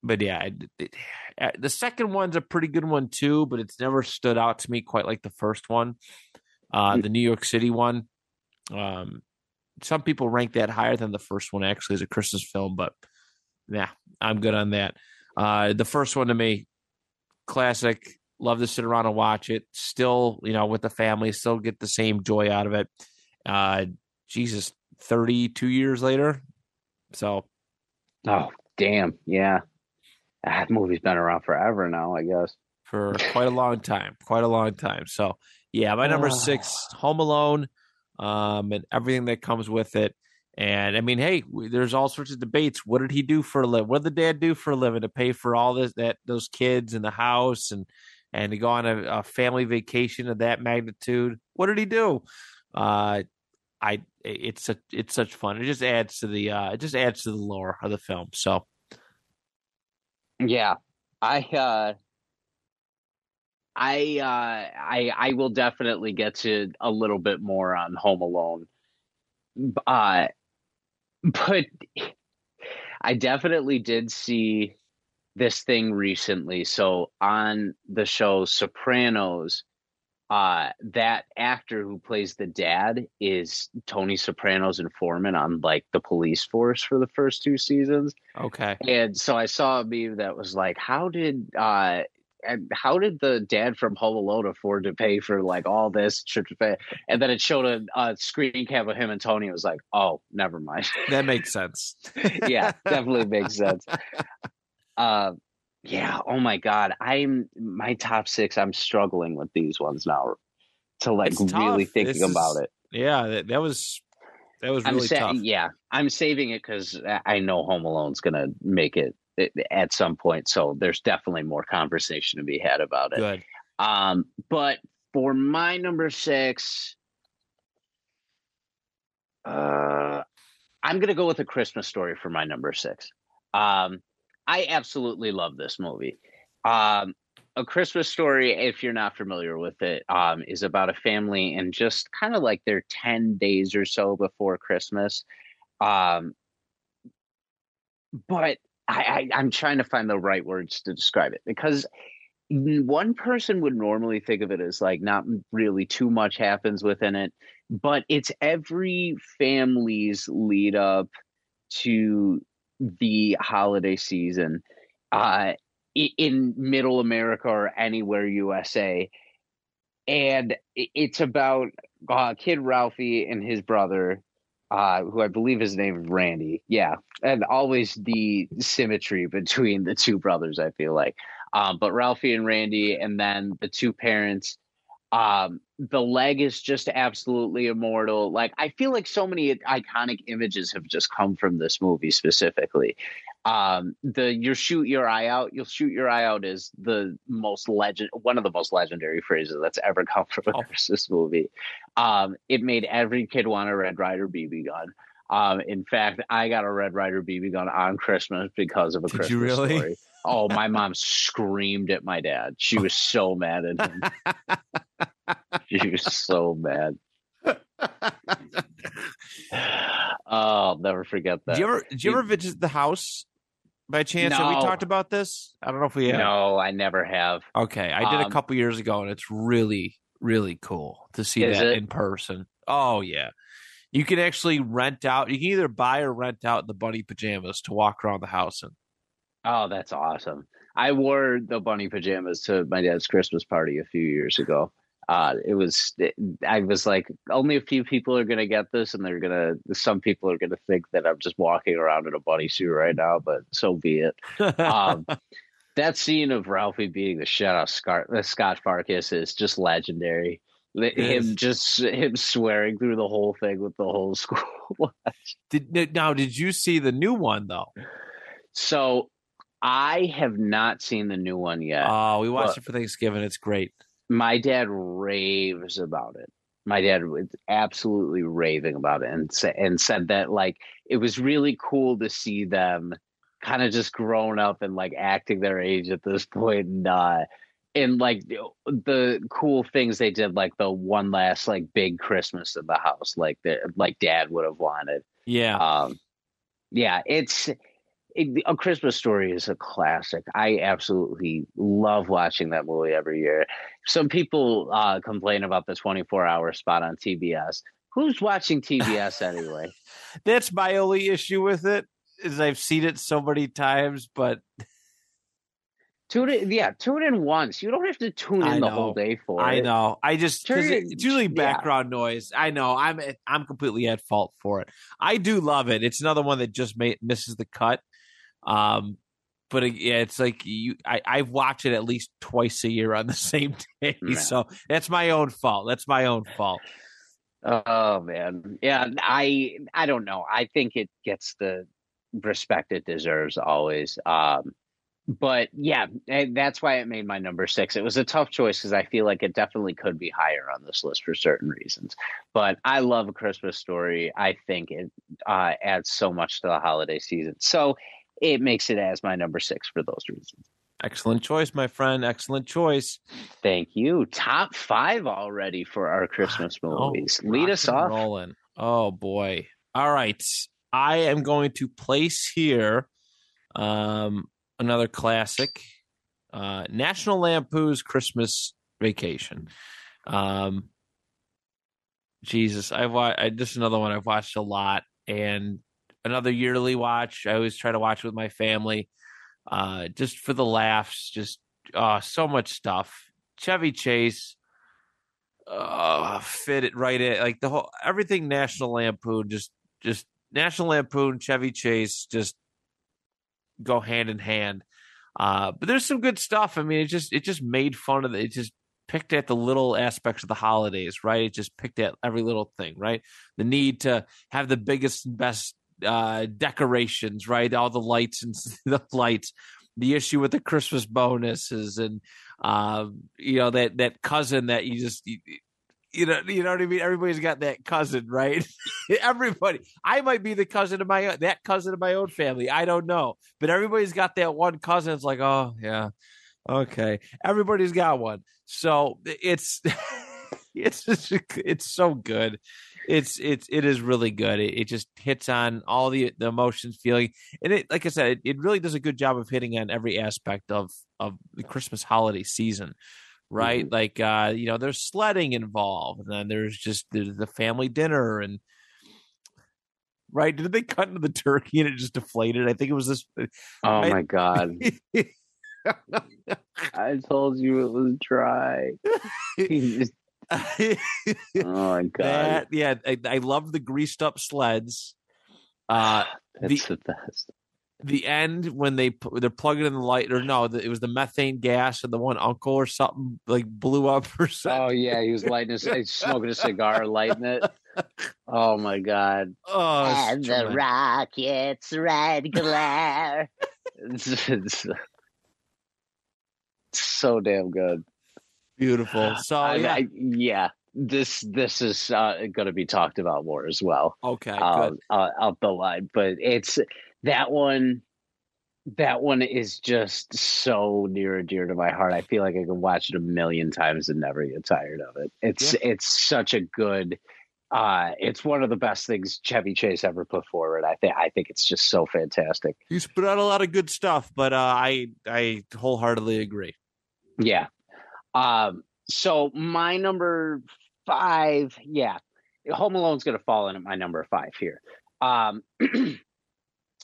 but yeah, it, it, uh, the second one's a pretty good one too, but it's never stood out to me quite like the first one, uh, the New York City one. Um, some people rank that higher than the first one actually as a Christmas film, but yeah, I'm good on that. Uh, the first one to me, classic. Love to sit around and watch it. Still, you know, with the family, still get the same joy out of it. Uh, Jesus, 32 years later. So Oh, damn. Yeah. That movie's been around forever now, I guess. for quite a long time, quite a long time. So yeah, my number Ah. six, Home Alone, um, and everything that comes with it. And I mean, hey, there's all sorts of debates. What did he do for a living? What did the dad do for a living to pay for all this that those kids and the house and and to go on a, a family vacation of that magnitude? What did he do? Uh, I it's such it's such fun. It just adds to the uh, it just adds to the lore of the film. So Yeah. I uh I uh I I will definitely get to a little bit more on Home Alone. Uh but I definitely did see this thing recently. So on the show Sopranos, uh that actor who plays the dad is Tony Soprano's informant on like the police force for the first two seasons. okay, And so I saw a meme that was like, how did uh and how did the dad from Home Alone afford to pay for like all this trip? And then it showed a, a screen cap of him and Tony. It was like, oh, never mind. that makes sense. yeah, definitely makes sense. Uh, yeah. Oh my God. I'm my top six. I'm struggling with these ones now to like It's tough. really thinking This about is- it. Yeah, that, that was that was I'm really sa- tough. yeah, I'm saving it because I know Home Alone's gonna make it, it at some point. So there's definitely more conversation to be had about it. Good. Um, but for my number six, uh, I'm gonna go with a Christmas story for my number six. Um, I absolutely love this movie. Um, a Christmas story, if you're not familiar with it, um, is about a family and just kind of like their 10 days or so before Christmas. Um, but I, I, I'm trying to find the right words to describe it because one person would normally think of it as like not really too much happens within it, but it's every family's lead up to the holiday season. Uh, in middle America or anywhere USA. And it's about uh, Kid Ralphie and his brother, uh, who I believe is Randy. Yeah. And always the symmetry between the two brothers, I feel like. Um, but Ralphie and Randy, and then the two parents. Um, the leg is just absolutely immortal. Like, I feel like so many iconic images have just come from this movie specifically um the you shoot your eye out you'll shoot your eye out is the most legend one of the most legendary phrases that's ever come from a Oh. christmas movie. Um it made every kid want a Red Ryder bb gun. Um in fact i got a Red Ryder bb gun on christmas because of a Did christmas you really? story. Oh my mom screamed at my dad. She was so mad at him. She was so mad. Oh i'll never forget that Did you ever did you ever visit the house by chance? Have we talked about this? I don't know if we have. no i never have Okay, I did a Um, couple years ago, and it's really really cool to see that it? in person. Oh yeah, you can actually rent out. You can either buy or rent out the bunny pajamas to walk around the house in. Oh, that's awesome. I wore the bunny pajamas to my dad's Christmas party a few years ago. Uh, it was, I was like, only a few people are going to get this, and they're going to, some people are going to think that I'm just walking around in a bunny suit right now, but so be it. Um, that scene of Ralphie beating the shit out of Scott, uh, Scott Farkus is just legendary. Him just, him swearing through the whole thing with the whole school. did now? Did you see the new one though? so I have not seen the new one yet. Oh, we watched but- it for Thanksgiving. It's great. My dad raves about it. My dad was absolutely raving about it and sa- and said that like it was really cool to see them kind of just grown up and like acting their age at this point and uh and like the cool things they did like the one last like big Christmas in the house like the like dad would have wanted. Yeah, Um yeah, it's a Christmas Story is a classic. I absolutely love watching that movie every year. Some people uh, complain about the 24 hour spot on TBS. Who's watching TBS anyway? That's my only issue with it is I've seen it so many times, but tune in. Yeah, tune in once. You don't have to tune in the whole day for I it. I know. I just because it's usually yeah. background noise. I know. I'm I'm completely at fault for it. I do love it. It's another one that just made, misses the cut. Um, but yeah, it's like you. I I watch it at least twice a year on the same day, Yeah. so that's my own fault. That's my own fault. Oh man, yeah. I I don't know. I think it gets the respect it deserves always. Um, but yeah, that's why it made my number six. It was a tough choice because I feel like it definitely could be higher on this list for certain reasons. But I love a Christmas story. I think it uh, adds so much to the holiday season. So it makes it as my number six for those reasons. Excellent choice, my friend. Excellent choice. Thank you. Top five already for our Christmas movies. Oh, Lead us off. Rolling. Oh boy. All right. I am going to place here um another classic. Uh National Lampoon's Christmas Vacation. Um Jesus, I watch I just another one I've watched a lot and another yearly watch. I always try to watch with my family. Uh just for the laughs, just uh so much stuff. Chevy Chase uh fit it right in like the whole everything national lampoon just just national lampoon chevy chase just go hand in hand uh but there's some good stuff i mean it just it just made fun of it it just picked at the little aspects of the holidays right it just picked at every little thing right the need to have the biggest and best uh decorations right all the lights and the lights the issue with the christmas bonuses and um, you know that that cousin that you just you, you know you know what I mean. Everybody's got that cousin, right? Everybody. I might be the cousin of my that cousin of my own family. I don't know, but everybody's got that one cousin. It's like, oh yeah, okay. Everybody's got one, so it's it's just, it's so good. It's it's it is really good. It, it just hits on all the the emotions, feeling, and it like I said, it, it really does a good job of hitting on every aspect of of the Christmas holiday season, right? Like uh, you know, there's sledding involved, and then there's just the, the family dinner and right. Did they cut into the turkey and it just deflated? I think it was this. Oh Right. my god. I told you it was dry. oh my god. that yeah, I, I love the greased up sleds. Uh, That's the, best. the end when they they're plugging in the light or no, it was the methane gas and the one uncle or something like blew up or something. Oh yeah, he was lighting his he's smoking a cigar, lighting it. Oh my god. Oh, and the rockets red glare. it's, it's so damn good. Beautiful. So I- yeah, I- yeah. This this is uh, going to be talked about more as well. okay, uh, good. uh, out the line. But it's that one. That one is just so near and dear to my heart. I feel like I can watch it a million times and never get tired of it. It's it's such a good. Uh, it's one of the best things Chevy Chase ever put forward. I think I think it's just so fantastic. He's put out a lot of good stuff, but uh, I I wholeheartedly agree. Yeah. Um. So my number five, yeah, Home Alone's going to fall in at my number five here. Um.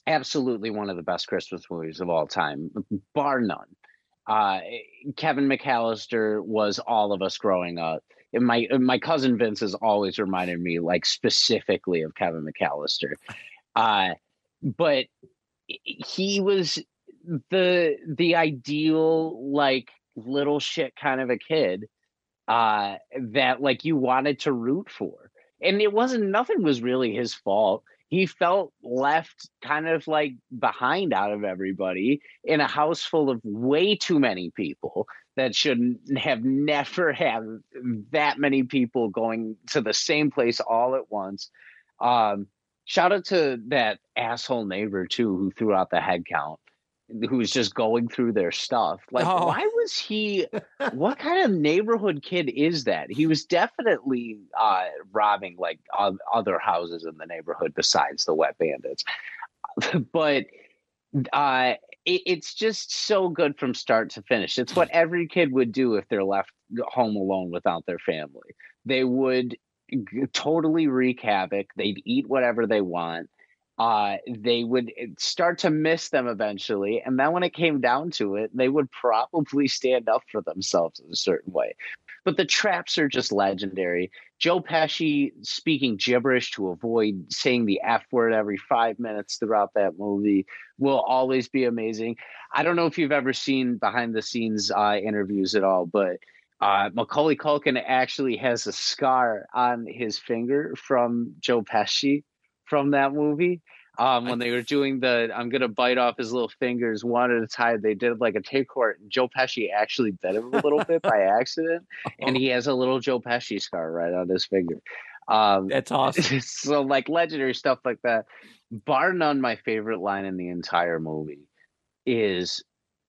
absolutely one of the best Christmas movies of all time, bar none. Uh, Kevin McCallister was all of us growing up. And my my cousin Vince has always reminded me, like specifically of Kevin McCallister. Uh, but he was the the ideal like little shit kind of a kid uh, that like you wanted to root for, and it wasn't nothing was really his fault. He felt left kind of like behind out of everybody in a house full of way too many people that should have never have that many people going to the same place all at once. Um, shout out to that asshole neighbor too who threw out the head count who was just going through their stuff. Like, Oh. why was he? what kind of neighborhood kid is that? He was definitely uh, robbing like other houses in the neighborhood besides the Wet Bandits. but Uh, it, it's just so good from start to finish. It's what every kid would do if they're left home alone without their family. They would totally wreak havoc. They'd eat whatever they want. Uh, they would eh, start to miss them eventually. And then when it came down to it, they would probably stand up for themselves in a certain way. But the traps are just legendary. Joe Pesci speaking gibberish to avoid saying the F word every five minutes throughout that movie will always be amazing. I don't know if you've ever seen behind the scenes uh, interviews at all, but uh, Macaulay Culkin actually has a scar on his finger from Joe Pesci from that movie. Um, when they were doing the I'm gonna bite off his little fingers one at a time, they did like a tape court. Joe Pesci actually bit him a little bit by accident, and he has a little Joe Pesci scar right on his finger. Um, That's awesome. so like legendary stuff like that. Bar none, my favorite line in the entire movie is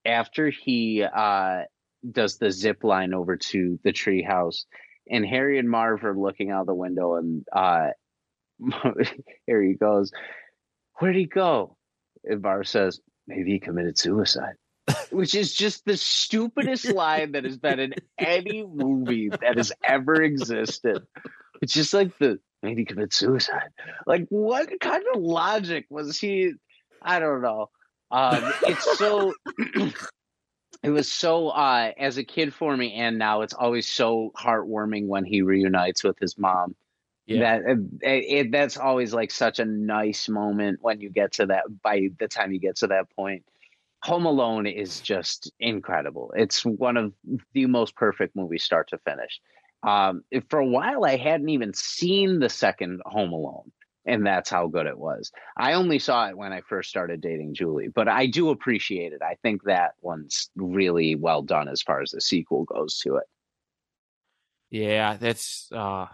after he uh, does the zip line over to the tree house, and Harry and Marv are looking out the window, and uh, Harry goes, Where'd he go? And Marv says, Maybe he committed suicide. Which is just the stupidest line that has been in any movie that has ever existed. It's just like the maybe commit suicide. Like what kind of logic was he? I don't know. Um, it's so. it was so uh, as a kid for me, and now it's always so heartwarming when he reunites with his mom. Yeah. That it, it, that's always like such a nice moment when you get to that. By the time you get to that point, Home Alone is just incredible. It's one of the most perfect movies, start to finish. Um, for a while, I hadn't even seen the second Home Alone, and that's how good it was. I only saw it when I first started dating Julie, but I do appreciate it. I think that one's really well done as far as the sequel goes to it. Yeah, that's. uh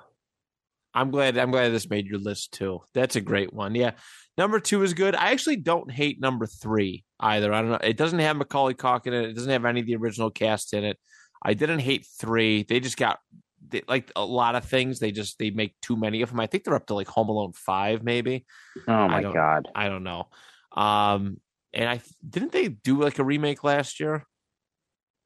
I'm glad. I'm glad this made your list too. That's a great one. Yeah, number two is good. I actually don't hate number three either. I don't know. It doesn't have Macaulay Culkin in it. It doesn't have any of the original cast in it. I didn't hate three. They just got they, like a lot of things. They just they make too many of them. I think they're up to like Home Alone five, maybe. Oh my I god! I don't know. Um, and I didn't they do like a remake last year?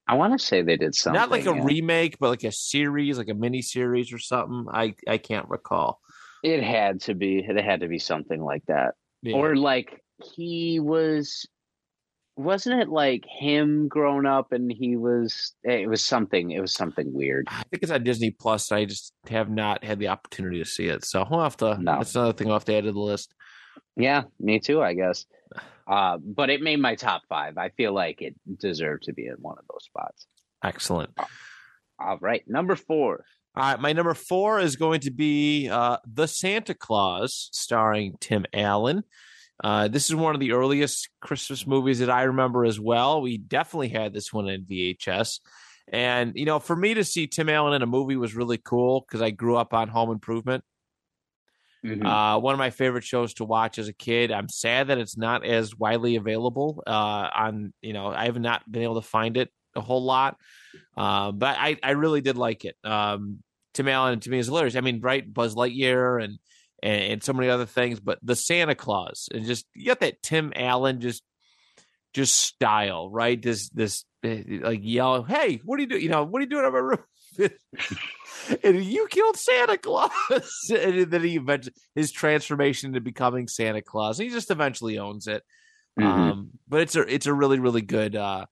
I want to say they did something. Not like a yeah. remake, but like a series, like a mini series or something. I I can't recall. It had to be. It had to be something like that, Yeah. or like he was. Wasn't it like him grown up and he was? It was something. It was something weird. I think it's on Disney Plus. I just have not had the opportunity to see it, so we'll have to. No. That's another thing I'll have to add to the list. Yeah, me too. I guess. Uh, but it made my top five. I feel like it deserved to be in one of those spots. Excellent. All right, number four. All right, my number four is going to be uh, The Santa Claus, starring Tim Allen. Uh, this is one of the earliest Christmas movies that I remember as well. We definitely had this one in VHS. And, you know, for me to see Tim Allen in a movie was really cool because I grew up on Home Improvement. Mhm. Uh, one of my favorite shows to watch as a kid. I'm sad that it's not as widely available uh, on, you know, I have not been able to find it a whole lot. Uh, but I, I really did like it. Um, Tim Allen to me is hilarious. I mean, right, Buzz Lightyear and, and and so many other things, but the Santa Claus and just you got that Tim Allen just just style, right? This this eh, like yell, hey, what are you doing? You know, what are you doing on my roof? and you killed Santa Claus. and then he eventually his transformation into becoming Santa Claus. And he just eventually owns it. Mhm. Um, but it's a it's a really really good uh,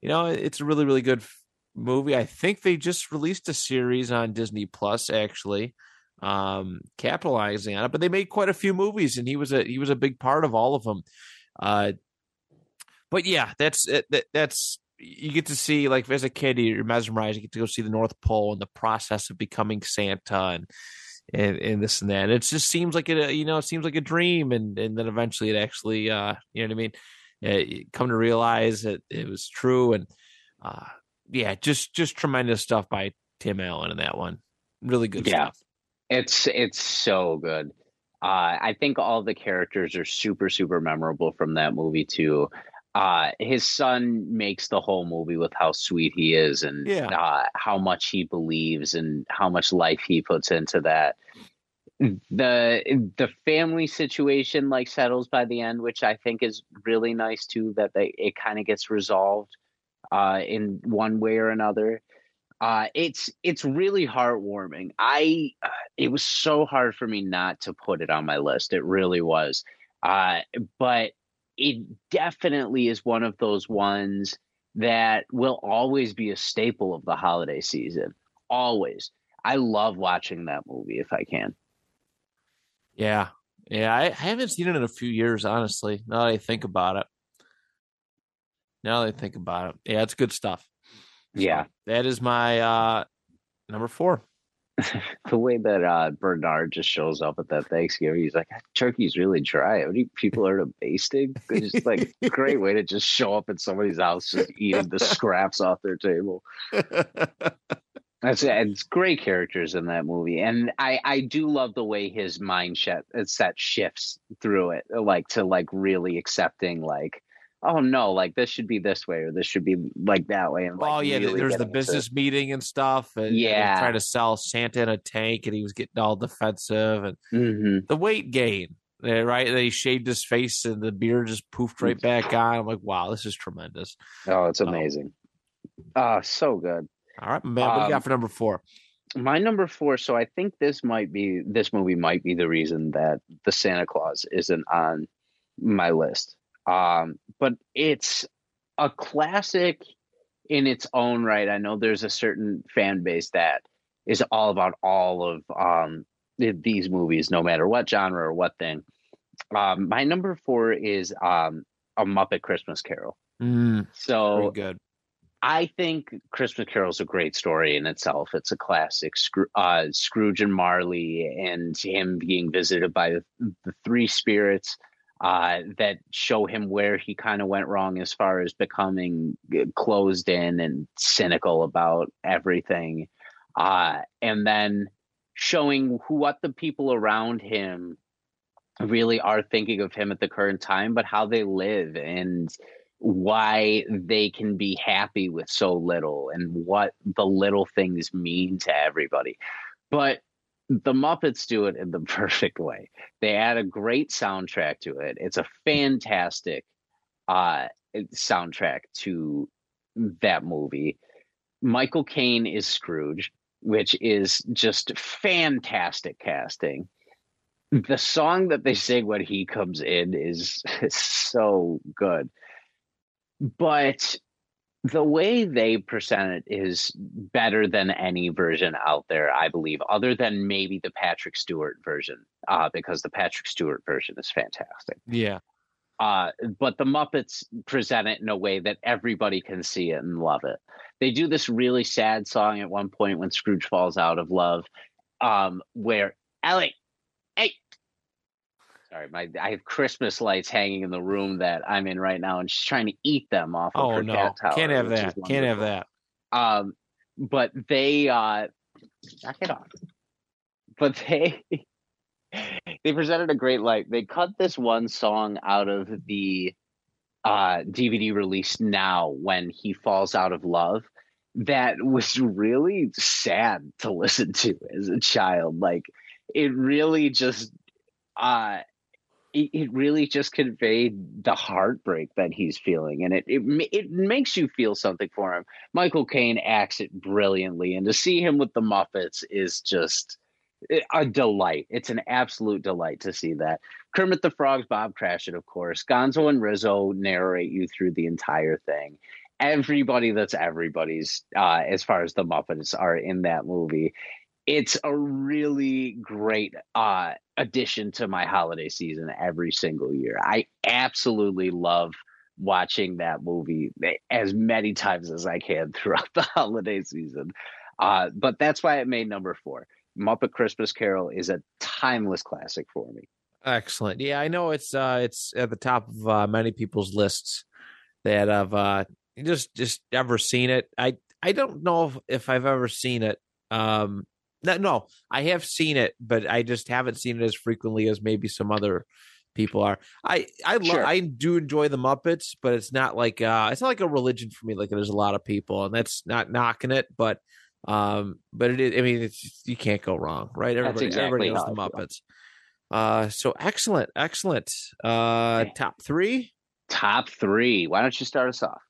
you know it's a really really good f- movie. I think they just released a series on Disney Plus actually, um, capitalizing on it. But they made quite a few movies, and he was a he was a big part of all of them. Uh, but yeah, that's it. That, that's you get to see like as a kid you're mesmerized. You get to go see the North Pole and the process of becoming Santa and. And, and this and that. It just seems like it, uh, you know, it seems like a dream, and and then eventually it actually, uh, you know what I mean. Uh, you come to realize that it was true, and uh, yeah, just just tremendous stuff by Tim Allen in that one. Really good Yeah. stuff. It's it's so good. Uh, I think all the characters are super super memorable from that movie too. Uh, his son makes the whole movie with how sweet he is and Yeah. uh, how much he believes and how much life he puts into that. the the family situation like settles by the end, which I think is really nice too. That they it kind of gets resolved uh, in one way or another. Uh, it's it's really heartwarming. I uh, it was so hard for me not to put it on my list. It really was. Uh, but it definitely is one of those ones that will always be a staple of the holiday season. Always. I love watching that movie if I can. Yeah. Yeah. I, I haven't seen it in a few years, honestly, now that I think about it. Now that I think about it. Yeah, it's good stuff. Yeah. That is my uh number four. the way that uh, Bernard just shows up at that Thanksgiving, he's like, "Turkey's really dry. How many people are to basting?" It's just like great way to just show up at somebody's house, just eating the scraps off their table. That's it's great characters in that movie, and I I do love the way his mindset set shifts through it, like to like really accepting like oh no, like this should be this way or this should be like that way. And like, oh yeah, really there's the business meeting and stuff. And, yeah, trying to sell Santa in a tank, and he was getting all defensive and mm-hmm. the weight gain. Eh, right, and he shaved his face, and the beard just poofed right back on. I'm like, wow, this is tremendous. Oh, it's amazing. Oh, uh, so good. All right, man. What um, do you got um, for number four? My number four. So I think this might be this movie might be the reason that the Santa Claus isn't on my list. Um, but it's a classic in its own right. I know there's a certain fan base that is all about all of um, these movies, no matter what genre or what thing. Um, my number four is um, a Muppet Christmas Carol. Mm, so good. I think Christmas Carol is a great story in itself. It's a classic. Uh, Scrooge and Marley, and him being visited by the, the three spirits uh, that show him where he kind of went wrong as far as becoming closed in and cynical about everything. Uh, and then showing who, what the people around him really are thinking of him at the current time, but how they live and why they can be happy with so little and what the little things mean to everybody. But the Muppets do it in the perfect way. They add a great soundtrack to it. It's a fantastic uh, soundtrack to that movie. Michael Caine is Scrooge, which is just fantastic casting. The song that they sing when he comes in is, is so good. But the way they present it is better than any version out there, I believe, other than maybe the Patrick Stewart version, uh, because the Patrick Stewart version is fantastic. Yeah. Uh, but the Muppets present it in a way that everybody can see it and love it. They do this really sad song at one point when Scrooge falls out of love, um, where Ellie, hey, Sorry, my I have Christmas lights hanging in the room that I'm in right now, and she's trying to eat them off of oh, her no. cat tower. Can't have that. Can't have that. Um, but they uh, knock it off. But they they presented a great light. They cut this one song out of the uh, DVD release now when he falls out of love. That was really sad to listen to as a child. Like it really just uh it, it really just conveyed the heartbreak that he's feeling, and it, it it makes you feel something for him. Michael Caine acts it brilliantly, and to see him with the Muppets is just a delight. It's an absolute delight to see that. Kermit the Frog's Bob Cratchit, of course. Gonzo and Rizzo narrate you through the entire thing. Everybody that's everybody's, uh, as far as the Muppets are in that movie it's a really great uh, addition to my holiday season every single year. I absolutely love watching that movie as many times as I can throughout the holiday season. Uh, but that's why it made number four. Muppet Christmas Carol is a timeless classic for me. Excellent. Yeah, I know it's uh, it's at the top of uh, many people's lists that have uh, just just ever seen it. I I don't know if, if I've ever seen it. Um, no, no, I have seen it, but I just haven't seen it as frequently as maybe some other people are. I I love sure. I do enjoy the Muppets, but it's not like uh it's not like a religion for me like there's a lot of people and that's not knocking it, but Um, but it is, I mean, it's you can't go wrong, right? Everybody, exactly everybody knows the Muppets. Uh, so excellent, excellent. Uh, Okay. top three. Top three. Why don't you start us off?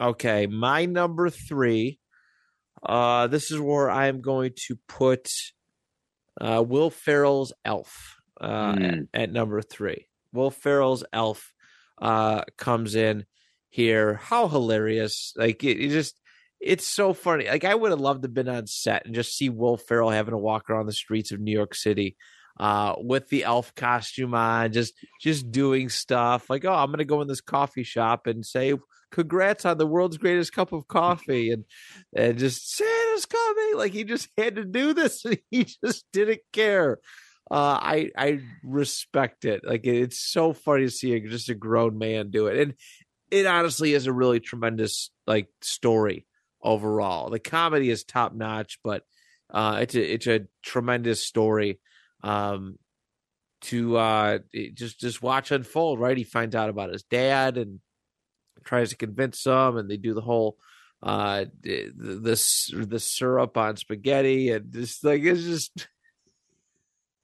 Okay, my number three. Uh, this is where I'm going to put uh, Will Ferrell's Elf uh, at, Mm. at number three. Will Ferrell's Elf uh, comes in here. How hilarious! Like it, it just, it's so funny. Like I would have loved to have been on set and just see Will Ferrell having to walk around the streets of New York City uh with the elf costume on just just doing stuff like oh i'm gonna go in this coffee shop and say congrats on the world's greatest cup of coffee and and just santa's coming like he just had to do this and he just didn't care. Uh i i respect it like it's so funny to see a, just a grown man do it and it honestly is a really tremendous like story overall. The comedy is top notch but uh it's a it's a tremendous story um to uh just just watch unfold right? He finds out about his dad and tries to convince him and they do the whole uh this the syrup on spaghetti and just like it's just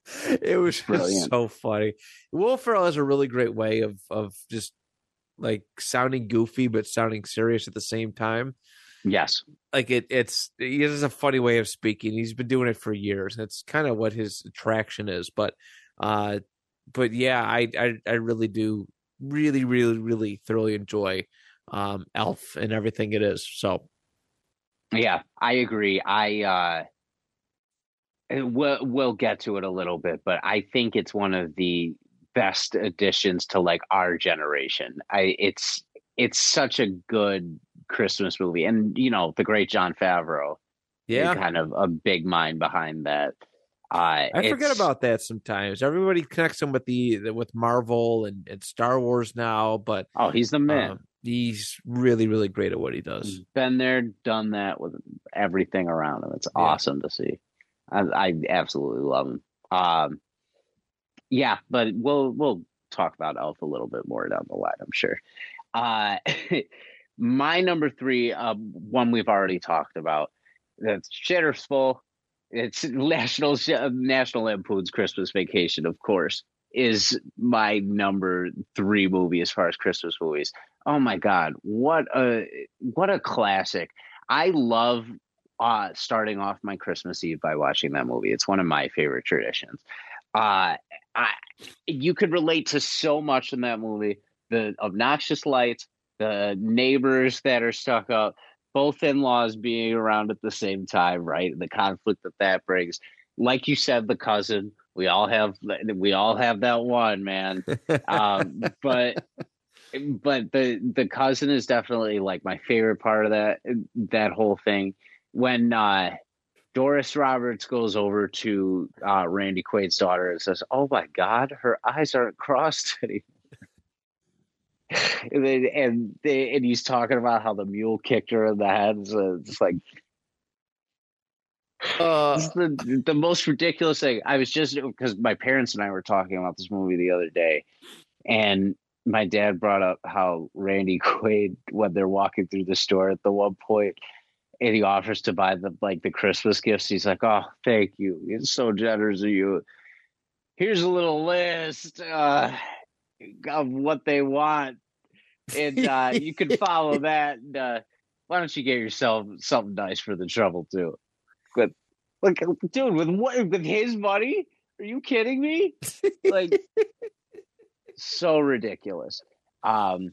it was just Brilliant. so funny will ferrell has a really great way of of just like sounding goofy but sounding serious at the same time Yes. like it it's he has a funny way of speaking he's been doing it for years and it's kind of what his attraction is but uh but yeah i i, I really do really really really thoroughly enjoy um elf and everything it is so Yeah, I agree. I uh we'll we'll get to it a little bit, but I think it's one of the best additions to like our generation. I it's it's such a good Christmas movie. And you know, the great Jon Favreau. yeah Kind of a big mind behind that. Uh i forget about that sometimes everybody connects him with the, the with marvel and, and star wars now but Oh, he's the man. um, he's really really great at what he does Been there, done that with everything around him. It's Yeah. awesome to see. I, I absolutely love him. Um, yeah, but we'll we'll talk about Elf a little bit more down the line, I'm sure. Uh, my number three, uh, one we've already talked about. That's Shitter's Full. It's National National Lampoon's Christmas Vacation, of course, is my number three movie as far as Christmas movies. Oh my God, what a what a classic! I love uh, starting off my Christmas Eve by watching that movie. It's one of my favorite traditions. Uh, I, you could relate to so much in that movie. The obnoxious lights, the neighbors that are stuck up, both in-laws being around at the same time, right? The conflict that that brings. Like you said, the cousin. We all have we all have that one man. Um, but but the the cousin is definitely like my favorite part of that that whole thing. When uh, Doris Roberts goes over to uh, Randy Quaid's daughter and says, "Oh my God, her eyes aren't crossed anymore." and, then, and they, and he's talking about how the mule kicked her in the head. So it's like uh, this is the the most ridiculous thing. I was just because my parents and I were talking about this movie the other day, and my dad brought up how Randy Quaid when they're walking through the store at the one point, and he offers to buy the like the Christmas gifts. He's like, "Oh, thank you. It's so generous of you. Here's a little list uh, of what they want, and uh, you can follow that. And, uh, why don't you get yourself something nice for the trouble too?" But like, dude, with what with his money? Are you kidding me? Like, so ridiculous. Um,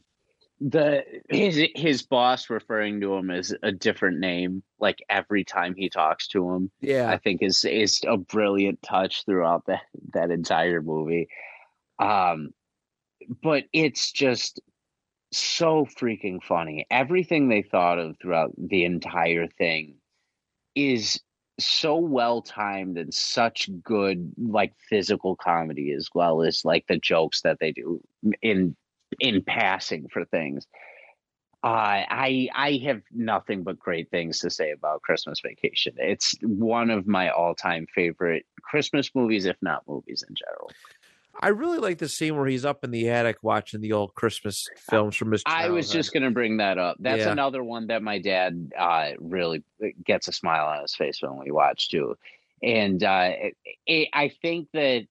the his his boss referring to him as a different name, like every time he talks to him, yeah I think is is a brilliant touch throughout that that entire movie. Um, but it's just so freaking funny. Everything they thought of throughout the entire thing is so well timed and such good like physical comedy as well as like the jokes that they do in in passing for things. Uh, I I have nothing but great things to say about Christmas Vacation. It's one of my all time favorite Christmas movies, if not movies in general. I really like the scene where he's up in the attic watching the old Christmas films from his. I was just going to bring that up. That's Yeah. another one that my dad uh, really gets a smile on his face when we watch too, and uh, it, I think that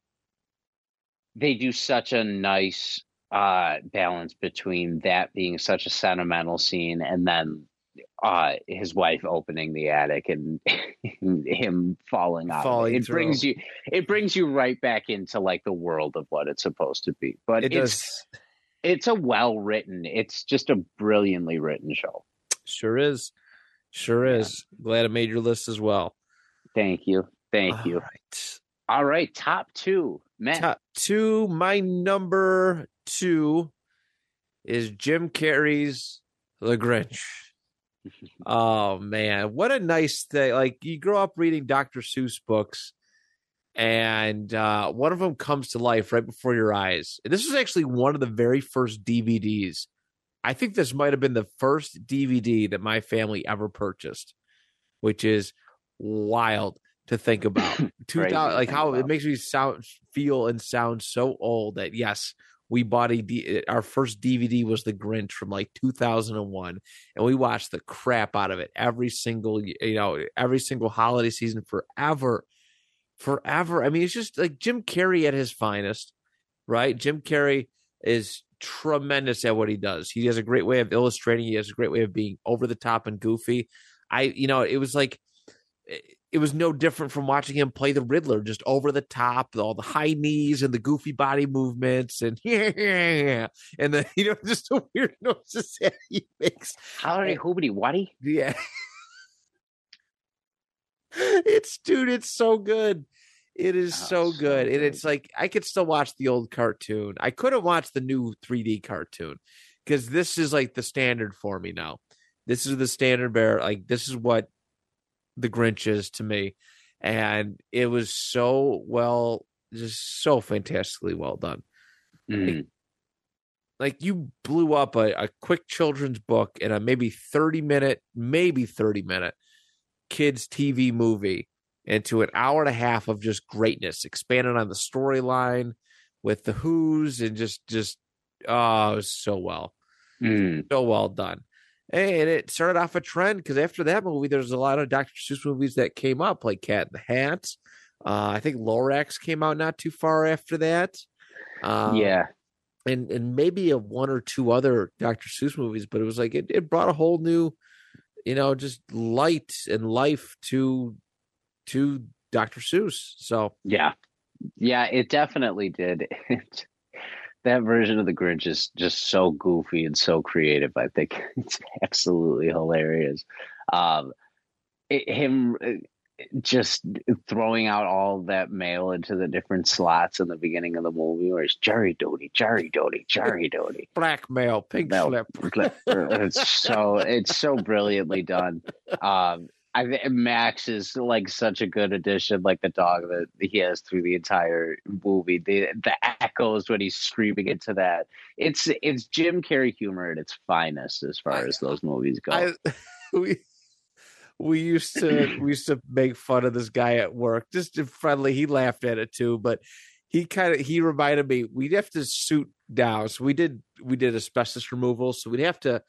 they do such a nice uh, balance between that being such a sentimental scene and then uh, his wife opening the attic and him falling out. of it. Falling It brings you, it brings you right back into like the world of what it's supposed to be. But It it's does. it's a well written it's just a brilliantly written show Sure is. Sure Yeah. is. Glad I made your list as well. thank you thank All you right. all right top two Matt. Top two. My number two is Jim Carrey's The Grinch. oh man, what a nice thing! Like you grow up reading Dr. Seuss books, and uh, one of them comes to life right before your eyes. This was actually one of the very first DVDs. I think this might have been the first DVD that my family ever purchased, which is wild to think about. Two thousand, like how it makes me sound, feel, and sound so old that yes, we bought a D- uh, our first DVD was The Grinch from like 2001, and we watched the crap out of it every single you know every single holiday season forever, forever. I mean, it's just like Jim Carrey at his finest, right? Jim Carrey is tremendous at what he does. He has a great way of illustrating. He has a great way of being over the top and goofy. I, you know, it was like eh, it- was no different from watching him play the Riddler, just over the top, all the high knees and the goofy body movements, and yeah, and the you know just the weird noises that he makes. howdy hoobity waddy Yeah, it's dude, it's so good. It is Oh, so so good, and it's like I could still watch the old cartoon. I couldn't watch the new 3D cartoon because this is like the standard for me now. This is the standard bear. Like this is what the Grinch is to me, and it was so well, just so fantastically well done. Mm. Like you blew up a, a quick children's book in a maybe 30 minute, maybe 30 minute kids TV movie into an hour and a half of just greatness, expanded on the storyline with the Who's and just just oh, it was so well, Mm. so well done. And it started off a trend because after that movie, there's a lot of Dr. Seuss movies that came up, like Cat in the Hat. Uh, I think Lorax came out not too far after that. Um, yeah and and maybe a one or two other Dr. Seuss movies, but it was like it, it brought a whole new, you know, just light and life to to Dr. Seuss. So yeah yeah it definitely did that version of the grinch is just so goofy and so creative i think it's absolutely hilarious um it, him uh, just throwing out all that mail into the different slots in the beginning of the movie where it's Jerry Doty, Jerry Doty, Jerry Doty. blackmail, pink slip. it's so it's so brilliantly done. Um, I think Max is like such a good addition, like the dog that he has through the entire movie. The the echoes when he's screaming into that. It's it's Jim Carrey humor at its finest as far as those movies go. I we we used to we used to make fun of this guy at work, just friendly. He laughed at it too, but he kind of he reminded me we'd have to suit down. So we did we did asbestos removal, so we'd have to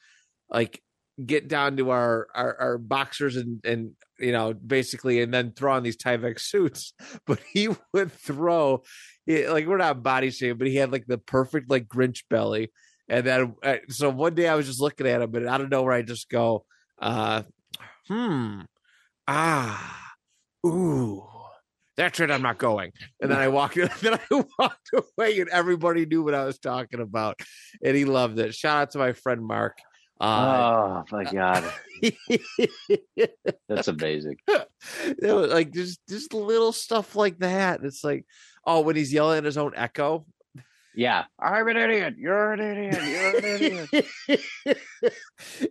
like get down to our our, our boxers and and you know basically and then throw on these Tyvek suits. But he would throw like we're not body shaming, but he had like the perfect like Grinch belly. And then uh, so one day I was just looking at him, don't know where I just go, uh, hmm, ah, ooh. That's it. I'm not going. And then I walked. Then I walked away, and everybody knew what I was talking about, and he loved it. Shout out to my friend Mark. Uh, oh my god, that's amazing. it was like just just little stuff like that. It's like, oh, when he's yelling at his own echo. Yeah, I'm an idiot. You're an idiot. You're an idiot.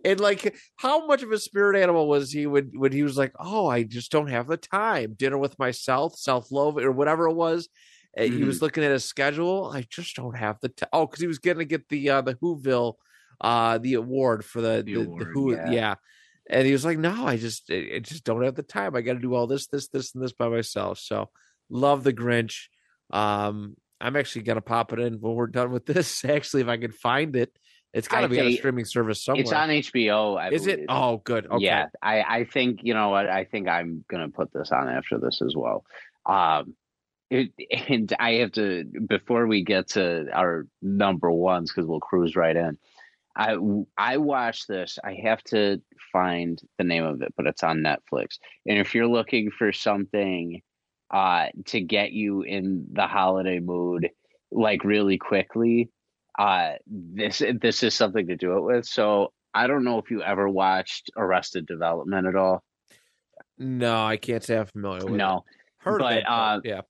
and like, how much of a spirit animal was he when when he was like, "Oh, I just don't have the time. Dinner with myself, self love, or whatever it was." And He was looking at his schedule. I just don't have the time. Oh, because he was going to get the uh, the Whoville, uh, the award for the The the, award, Who, yeah. yeah. And he was like, "No, I just I I just don't have the time. I got to do all this, this, this, and this by myself." So, love the Grinch. Um, I'm actually gonna pop it in when we're done with this. Actually, if I can find it, it's got to be on a streaming service somewhere. It's on HBO. I Is believe. it? Oh, good. Okay. Yeah, I, I think you know what. I think I'm gonna put this on after this as well. Um, it, and I have to before we get to our number ones because we'll cruise right in. I I watched this. I have to find the name of it, but it's on Netflix. And if you're looking for something uh, to get you in the holiday mood, like really quickly, uh, this this is something to do it with. So I don't know if you ever watched Arrested Development at all. No, I can't say I'm familiar with. No, it. heard but, of it. Uh, yeah.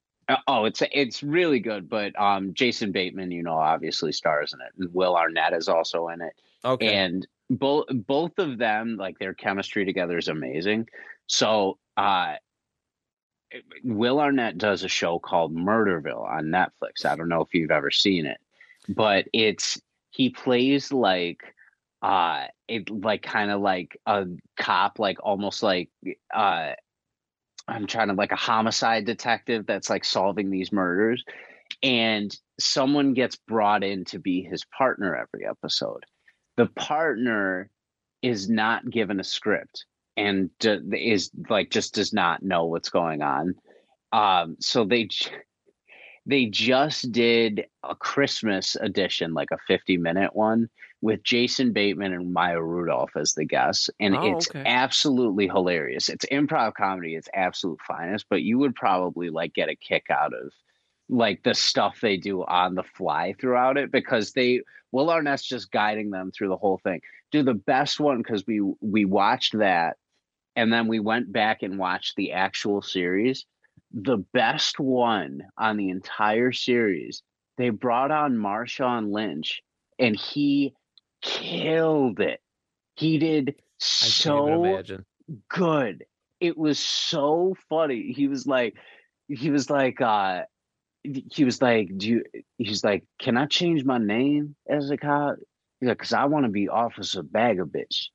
Oh, it's it's really good. But um, Jason Bateman, you know, obviously stars in it, and Will Arnett is also in it. Okay. And both both of them, like their chemistry together is amazing. So uh, Will Arnett does a show called Murderville on Netflix. I don't know if you've ever seen it, but it's he plays like uh it like kind of like a cop like almost like uh i'm trying to like a homicide detective that's like solving these murders and someone gets brought in to be his partner every episode. The partner is not given a script and is like just does not know what's going on. Um so they they just did a Christmas edition, like a 50 minute one with Jason Bateman and Maya Rudolph as the guests. And oh, it's okay. absolutely hilarious. It's improv comedy, it's absolute finest, but you would probably like get a kick out of like the stuff they do on the fly throughout it because they Will Arnett's just guiding them through the whole thing. Do the best one because we we watched that and then we went back and watched the actual series the best one on the entire series. They brought on Marshawn Lynch and he killed it. He did so good. It was so funny. He was like, he was like, uh, he was like, do you, he's like, can I change my name as a cop? He's like, cause I want to be Officer Bag of Bitch.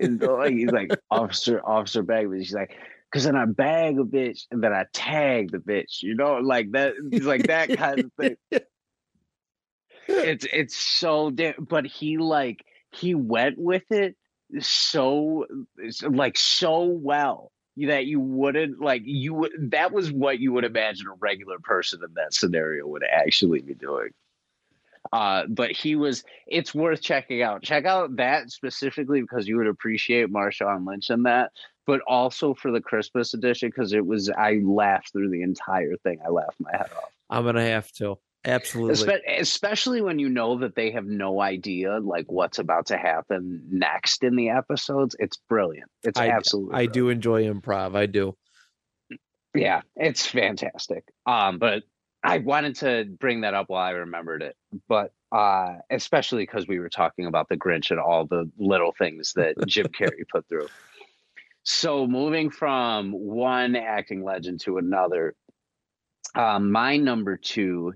And he's like, Officer, Officer Bag of Bitch. He's like, because then I bag a bitch and then I tag the bitch, you know, like that, he's like that kind of thing. It's it's so but he like he went with it so like so well that you wouldn't like you would that was what you would imagine a regular person in that scenario would actually be doing. Uh, but he was. It's worth checking out. Check out that specifically because you would appreciate Marshawn Lynch in that but also for the Christmas edition because it was I laughed through the entire thing. I laughed my head off. I'm gonna have to absolutely, Espe- especially when you know that they have no idea like what's about to happen next in the episodes. It's brilliant. It's I, absolutely. I brilliant. do enjoy improv. I do. Yeah, it's fantastic. Um, but I wanted to bring that up while I remembered it, but uh, especially because we were talking about the Grinch and all the little things that Jim Carrey put through. So moving from one acting legend to another, uh, my number two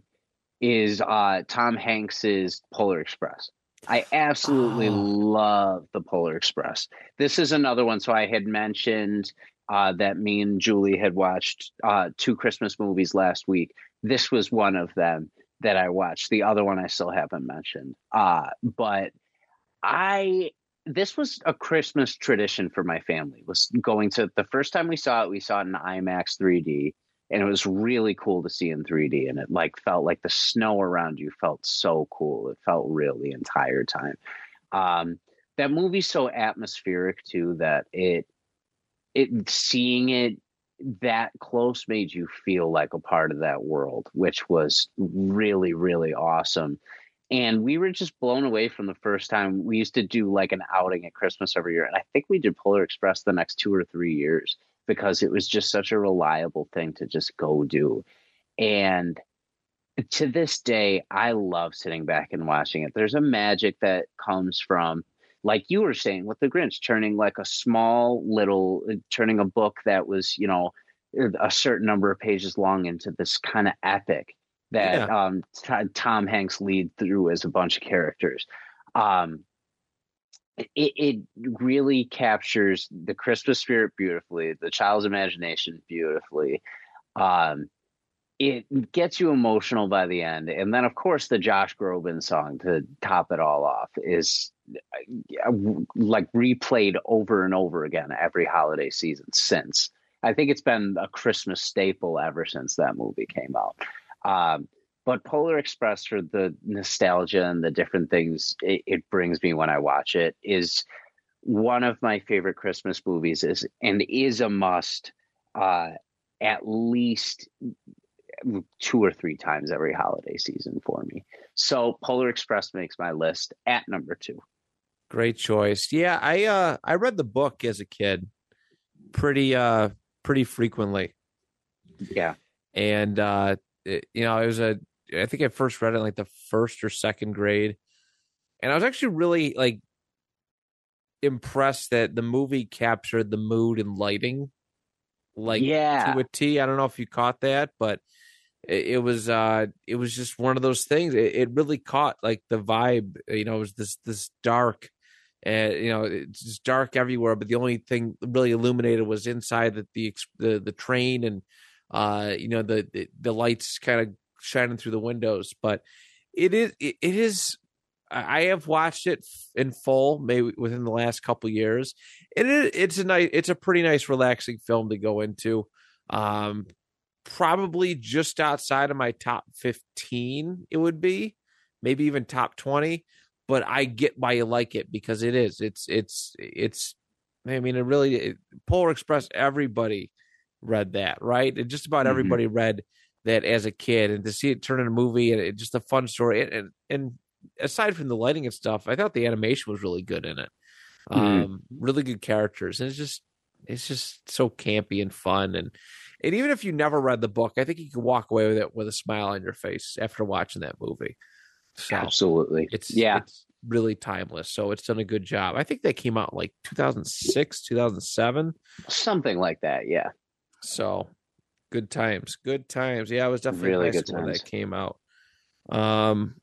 is uh, Tom Hanks's Polar Express. I absolutely Oh. love the Polar Express. This is another one. So I had mentioned uh, that me and Julie had watched uh, two Christmas movies last week. This was one of them that I watched. The other one I still haven't mentioned. Uh, but I this was a Christmas tradition for my family. Was going to the first time we saw it, we saw it in IMAX 3D, and it was really cool to see in 3D. And it like felt like the snow around you felt so cool. It felt real the entire time. Um, that movie's so atmospheric too that it it seeing it that close made you feel like a part of that world, which was really really awesome and we were just blown away from the first time we used to do like an outing at christmas every year and i think we did polar express the next two or three years because it was just such a reliable thing to just go do and to this day i love sitting back and watching it there's a magic that comes from like you were saying with the grinch turning like a small little turning a book that was you know a certain number of pages long into this kind of epic that Yeah. um, t- Tom Hanks lead through as a bunch of characters. Um, it, it really captures the Christmas spirit beautifully, the child's imagination beautifully. Um, it gets you emotional by the end. And then, of course, the Josh Groban song to top it all off is uh, like replayed over and over again every holiday season since. I think it's been a Christmas staple ever since that movie came out. Um, but Polar Express, for the nostalgia and the different things it, it brings me when I watch it, is one of my favorite Christmas movies. Is and is a must. Uh, at least two or three times every holiday season for me. So Polar Express makes my list at number two. Great choice. Yeah, I uh I read the book as a kid pretty uh pretty frequently. Yeah. And uh it, you know, it was a I think I first read it like the first or second grade. And I was actually really like impressed that the movie captured the mood and lighting like yeah. to a T. I don't know if you caught that, but it, it was uh it was just one of those things. It, it, really caught like the vibe. You know, it was this this dark, and uh, you know it's just dark everywhere. But the only thing really illuminated was inside the the the, the train, and uh you know the the, the lights kind of shining through the windows. But it is it, is I have watched it in full, maybe within the last couple years. And it, it's a nice, it's a pretty nice, relaxing film to go into. Um, probably just outside of my top fifteen, it would be, maybe even top twenty. But I get why you like it because it is. It's it's it's. I mean, it really it, Polar Express. Everybody read that, right? And just about mm-hmm. everybody read that as a kid, and to see it turn into a movie and it, just a fun story. And, and and aside from the lighting and stuff, I thought the animation was really good in it. Mm-hmm. Um, really good characters, and it's just it's just so campy and fun. And and even if you never read the book, I think you can walk away with it with a smile on your face after watching that movie. So Absolutely, it's yeah, it's really timeless. So it's done a good job. I think they came out like 2006, 2007, something like that. Yeah. So good times, good times. Yeah, it was definitely really good when that came out. Um,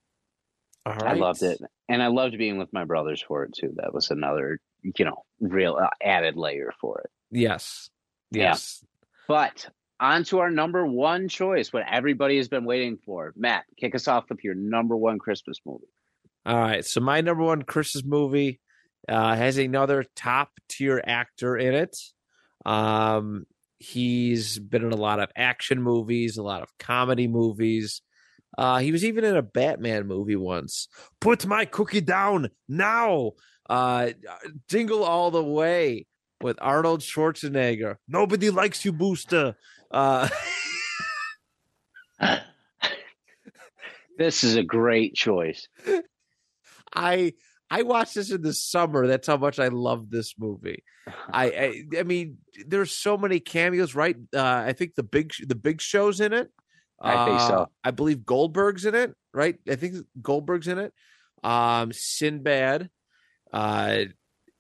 I loved it, and I loved being with my brothers for it too. That was another, you know, real uh, added layer for it. Yes, yes. Yeah. But on to our number one choice, what everybody has been waiting for. Matt, kick us off with your number one Christmas movie. All right, so my number one Christmas movie uh, has another top tier actor in it. Um, he's been in a lot of action movies, a lot of comedy movies. Uh, he was even in a Batman movie once. Put my cookie down now. Uh, jingle all the way with Arnold Schwarzenegger. Nobody likes you, Booster. Uh, this is a great choice. I I watched this in the summer. That's how much I love this movie. I, I, I mean, there's so many cameos, right? Uh, I think the big the big show's in it. I think so. Uh, I believe Goldberg's in it, right? I think Goldberg's in it. Um, Sinbad. Uh,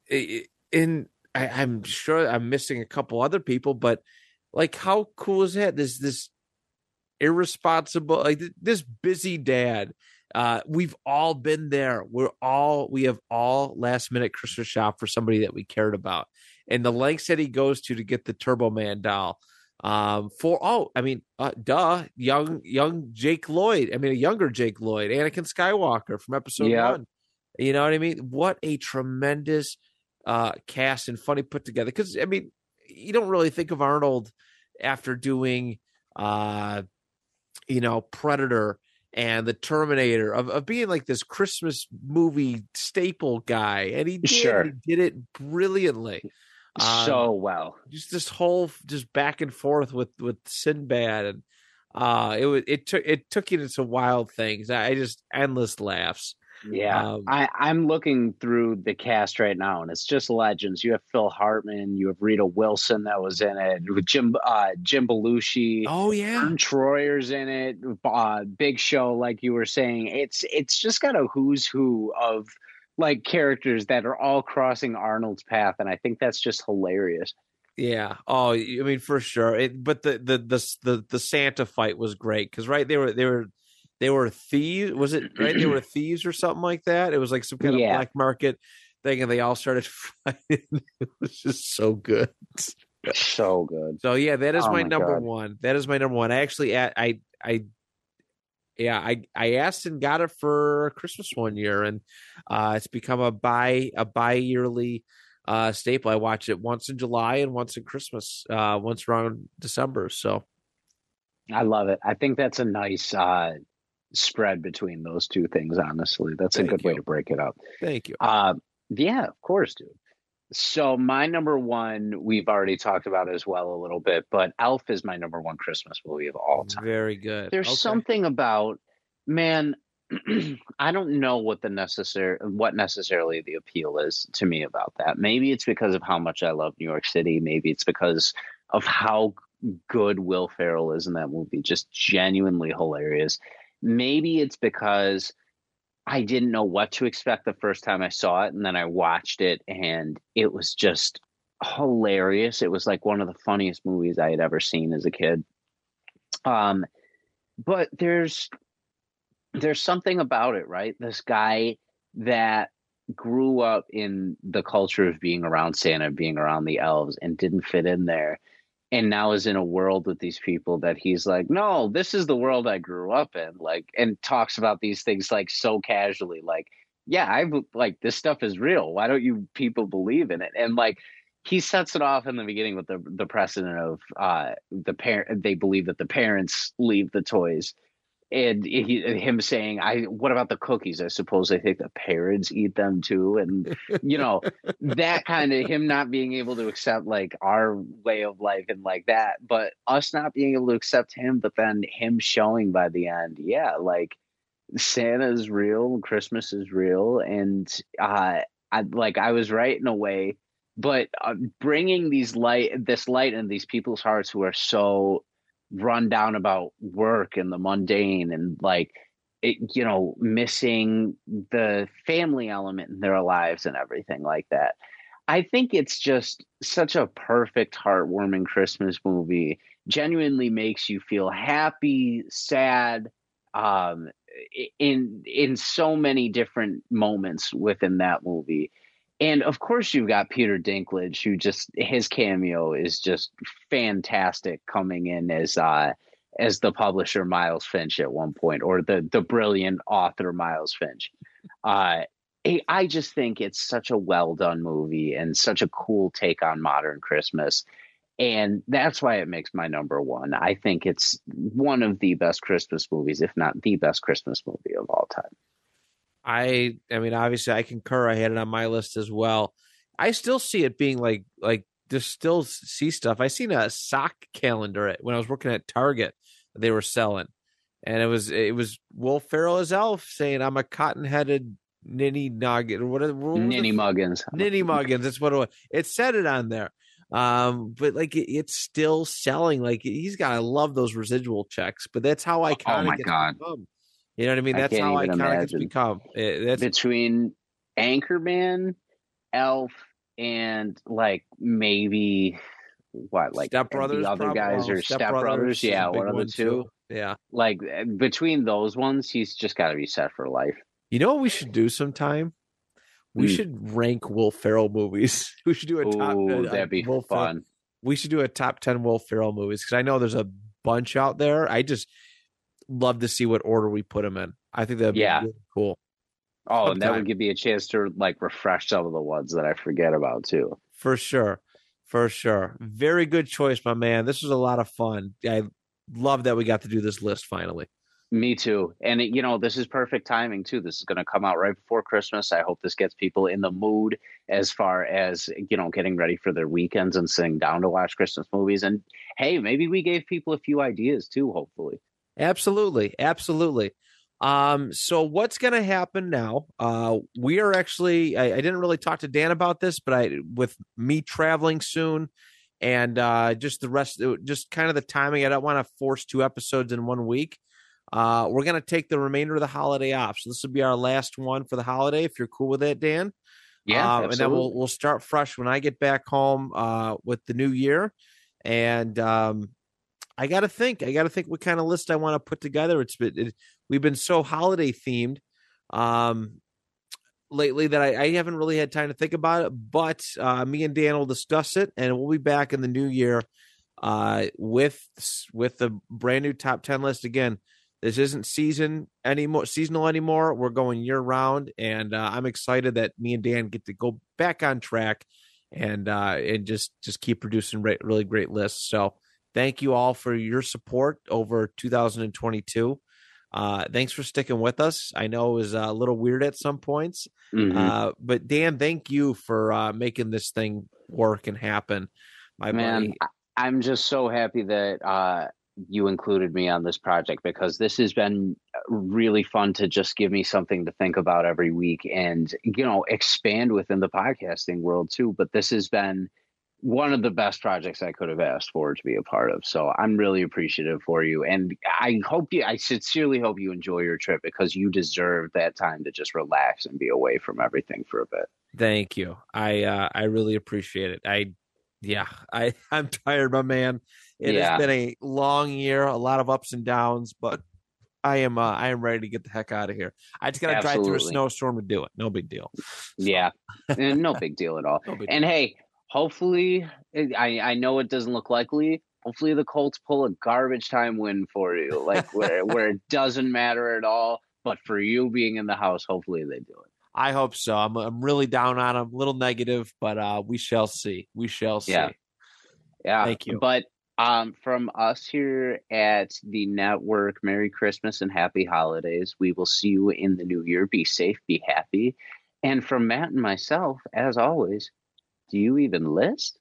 in I, I'm sure I'm missing a couple other people, but like, how cool is that? This this irresponsible, like this busy dad. Uh, we've all been there. We're all we have all last minute Christmas shop for somebody that we cared about, and the lengths that he goes to to get the Turbo Man doll um for oh i mean uh, duh young young jake lloyd i mean a younger jake lloyd anakin skywalker from episode yep. one you know what i mean what a tremendous uh cast and funny put together because i mean you don't really think of arnold after doing uh you know predator and the terminator of, of being like this christmas movie staple guy and he did, sure. he did it brilliantly um, so well. Just this whole just back and forth with with Sinbad and uh it was it took it took you to some wild things. I just endless laughs. Yeah, um, I, I'm looking through the cast right now, and it's just legends. You have Phil Hartman, you have Rita Wilson that was in it, with Jim uh, Jim Belushi. Oh yeah, Verne Troyer's in it. Uh, Big Show, like you were saying. It's it's just got a who's who of like characters that are all crossing Arnold's path, and I think that's just hilarious. Yeah. Oh, I mean, for sure. It, but the, the the the the Santa fight was great because right they were they were they were thieves. Was it right? they were thieves or something like that. It was like some kind yeah. of black market thing, and they all started fighting. it was just so good. So good. So yeah, that is Oh my, my number one. That is my number one. I actually, I, I, I yeah, I, I asked and got it for Christmas one year, and uh, it's become a bi a bi yearly uh, staple. I watch it once in July and once in Christmas, uh, once around December. So I love it. I think that's a nice uh, spread between those two things. Honestly, that's Thank a good way to break it up. thank you. Uh, yeah, of course, dude. So my number one, we've already talked about as well a little bit, but Elf is my number one Christmas movie of all time. Very good. There's Okay. something about man. I don't know what the necessary what necessarily the appeal is to me about that. Maybe it's because of how much I love New York City. Maybe it's because of how good Will Ferrell is in that movie. Just genuinely hilarious. Maybe it's because I didn't know what to expect the first time I saw it, and then I watched it, and it was just hilarious. It was like one of the funniest movies I had ever seen as a kid. Um, but there's there's something about it, right? This guy that grew up in the culture of being around Santa, being around the elves, and didn't fit in there, and now is in a world with these people that he's like, no, this is the world I grew up in, like, and talks about these things like so casually, like, yeah, I like this stuff is real. Why don't you people believe in it? And like he sets it off in the beginning with the the precedent of uh the parent they believe that the parents leave the toys and he, him saying i what about the cookies? I suppose they think the parents eat them too. And you know that kind of him not being able to accept like our way of life and like that but us not being able to accept him but then him showing by the end yeah like santa's real christmas is real and uh I, like i was right in a way but uh, bringing these light this light in these people's hearts who are so run down about work and the mundane and like it, you know missing the family element in their lives and everything like that. I think it's just such a perfect heartwarming christmas movie. Genuinely makes you feel happy sad um in in so many different moments within that movie and of course, you've got Peter Dinklage, who just his cameo is just fantastic, coming in as uh, as the publisher Miles Finch at one point, or the the brilliant author Miles Finch. Uh, I- I just think it's such a well done movie and such a cool take on modern Christmas, and that's why it makes my number one. I think it's one of the best Christmas movies, if not the best Christmas movie of all time. I I mean obviously I concur. I had it on my list as well. I still see it being like like just still see stuff. I seen a sock calendar at, when I was working at Target they were selling, and it was it was Will Ferrell as Elf saying I'm a cotton headed ninny nugget or whatever. What was the Ninny Muggins. Ninny Muggins. That's what it was. It said it on there. Um, but like it, it's still selling. Like he's got. I love those residual checks. But that's how iconic. Oh my God. become. You know what I mean? I That's can't how iconic it's become. It, that's between Anchorman, Elf, and like maybe what like Step Brothers. the other guys oh, or Step, Brothers. Yeah, one of the two. too. Yeah. Like eh, between those ones, he's just got to be set for life. You know what we should do sometime? We Hmm. should rank Will Ferrell movies. We should do a top. Ooh, uh, that'd be Will Ferrell- fun. we should do a top 10 Will Ferrell movies because I know there's a bunch out there. I just love to see what order we put them in. I think that'd be Yeah. really cool Oh, and that would give me a chance to like refresh some of the ones that I forget about too. for sure. For sure. Very good choice, my man. This was a lot of fun. I love that we got to do this list finally. Me too. And it, you know, this is perfect timing too. This is going to come out right before Christmas. I hope this gets people in the mood as far as, you know, getting ready for their weekends and sitting down to watch Christmas movies. And hey, maybe we gave people a few ideas too, hopefully. Absolutely, absolutely. Um, so what's going to happen now? Uh, we are actually. I, I didn't really talk to Dan about this, but I, with me traveling soon, and uh, just the rest, just kind of the timing. I don't want to force two episodes in one week. Uh, we're going to take the remainder of the holiday off. So this will be our last one for the holiday. If you're cool with it, Dan. Yeah. Um, and then we'll we'll start fresh when I get back home uh, with the new year. And um, I got to think. I got to think what kind of list I want to put together. It's been it, we've been so holiday themed. Um, lately that I, I, haven't really had time to think about it, but uh, me and Dan will discuss it, and we'll be back in the new year uh, with with the brand new top ten list again. This isn't season anymore, seasonal anymore. We're going year round, and uh, I'm excited that me and Dan get to go back on track and uh, and just just keep producing re- really great lists. So thank you all for your support over 2022. Uh, thanks for sticking with us. I know it was a little weird at some points, mm-hmm. uh, but Dan, thank you for uh, making this thing work and happen. My man, buddy. I'm just so happy that uh, you included me on this project because this has been really fun to just give me something to think about every week and you know expand within the podcasting world too. But this has been one of the best projects I could have asked for to be a part of. So I'm really appreciative for you. And I hope you, I sincerely hope you enjoy your trip because you deserve that time to just relax and be away from everything for a bit. Thank you. I, uh, I really appreciate it. I, yeah, I, I'm tired, my man. It yeah. has been a long year, a lot of ups and downs, but I am, uh, I am ready to get the heck out of here. I just got to drive through a snowstorm to do it. No big deal. So. Yeah. no big deal at all. No and deal. hey, hopefully, I I know it doesn't look likely. Hopefully, the Colts pull a garbage time win for you, like where where it doesn't matter at all. But for you being in the house, hopefully they do it. I hope so. I'm I'm really down on them, a little negative, but uh, we shall see. We shall see. Yeah. Yeah. Thank you. But um, from us here at the network, Merry Christmas and Happy Holidays. We will see you in the new year. Be safe, be happy. And from Matt and myself, as always, do you even list?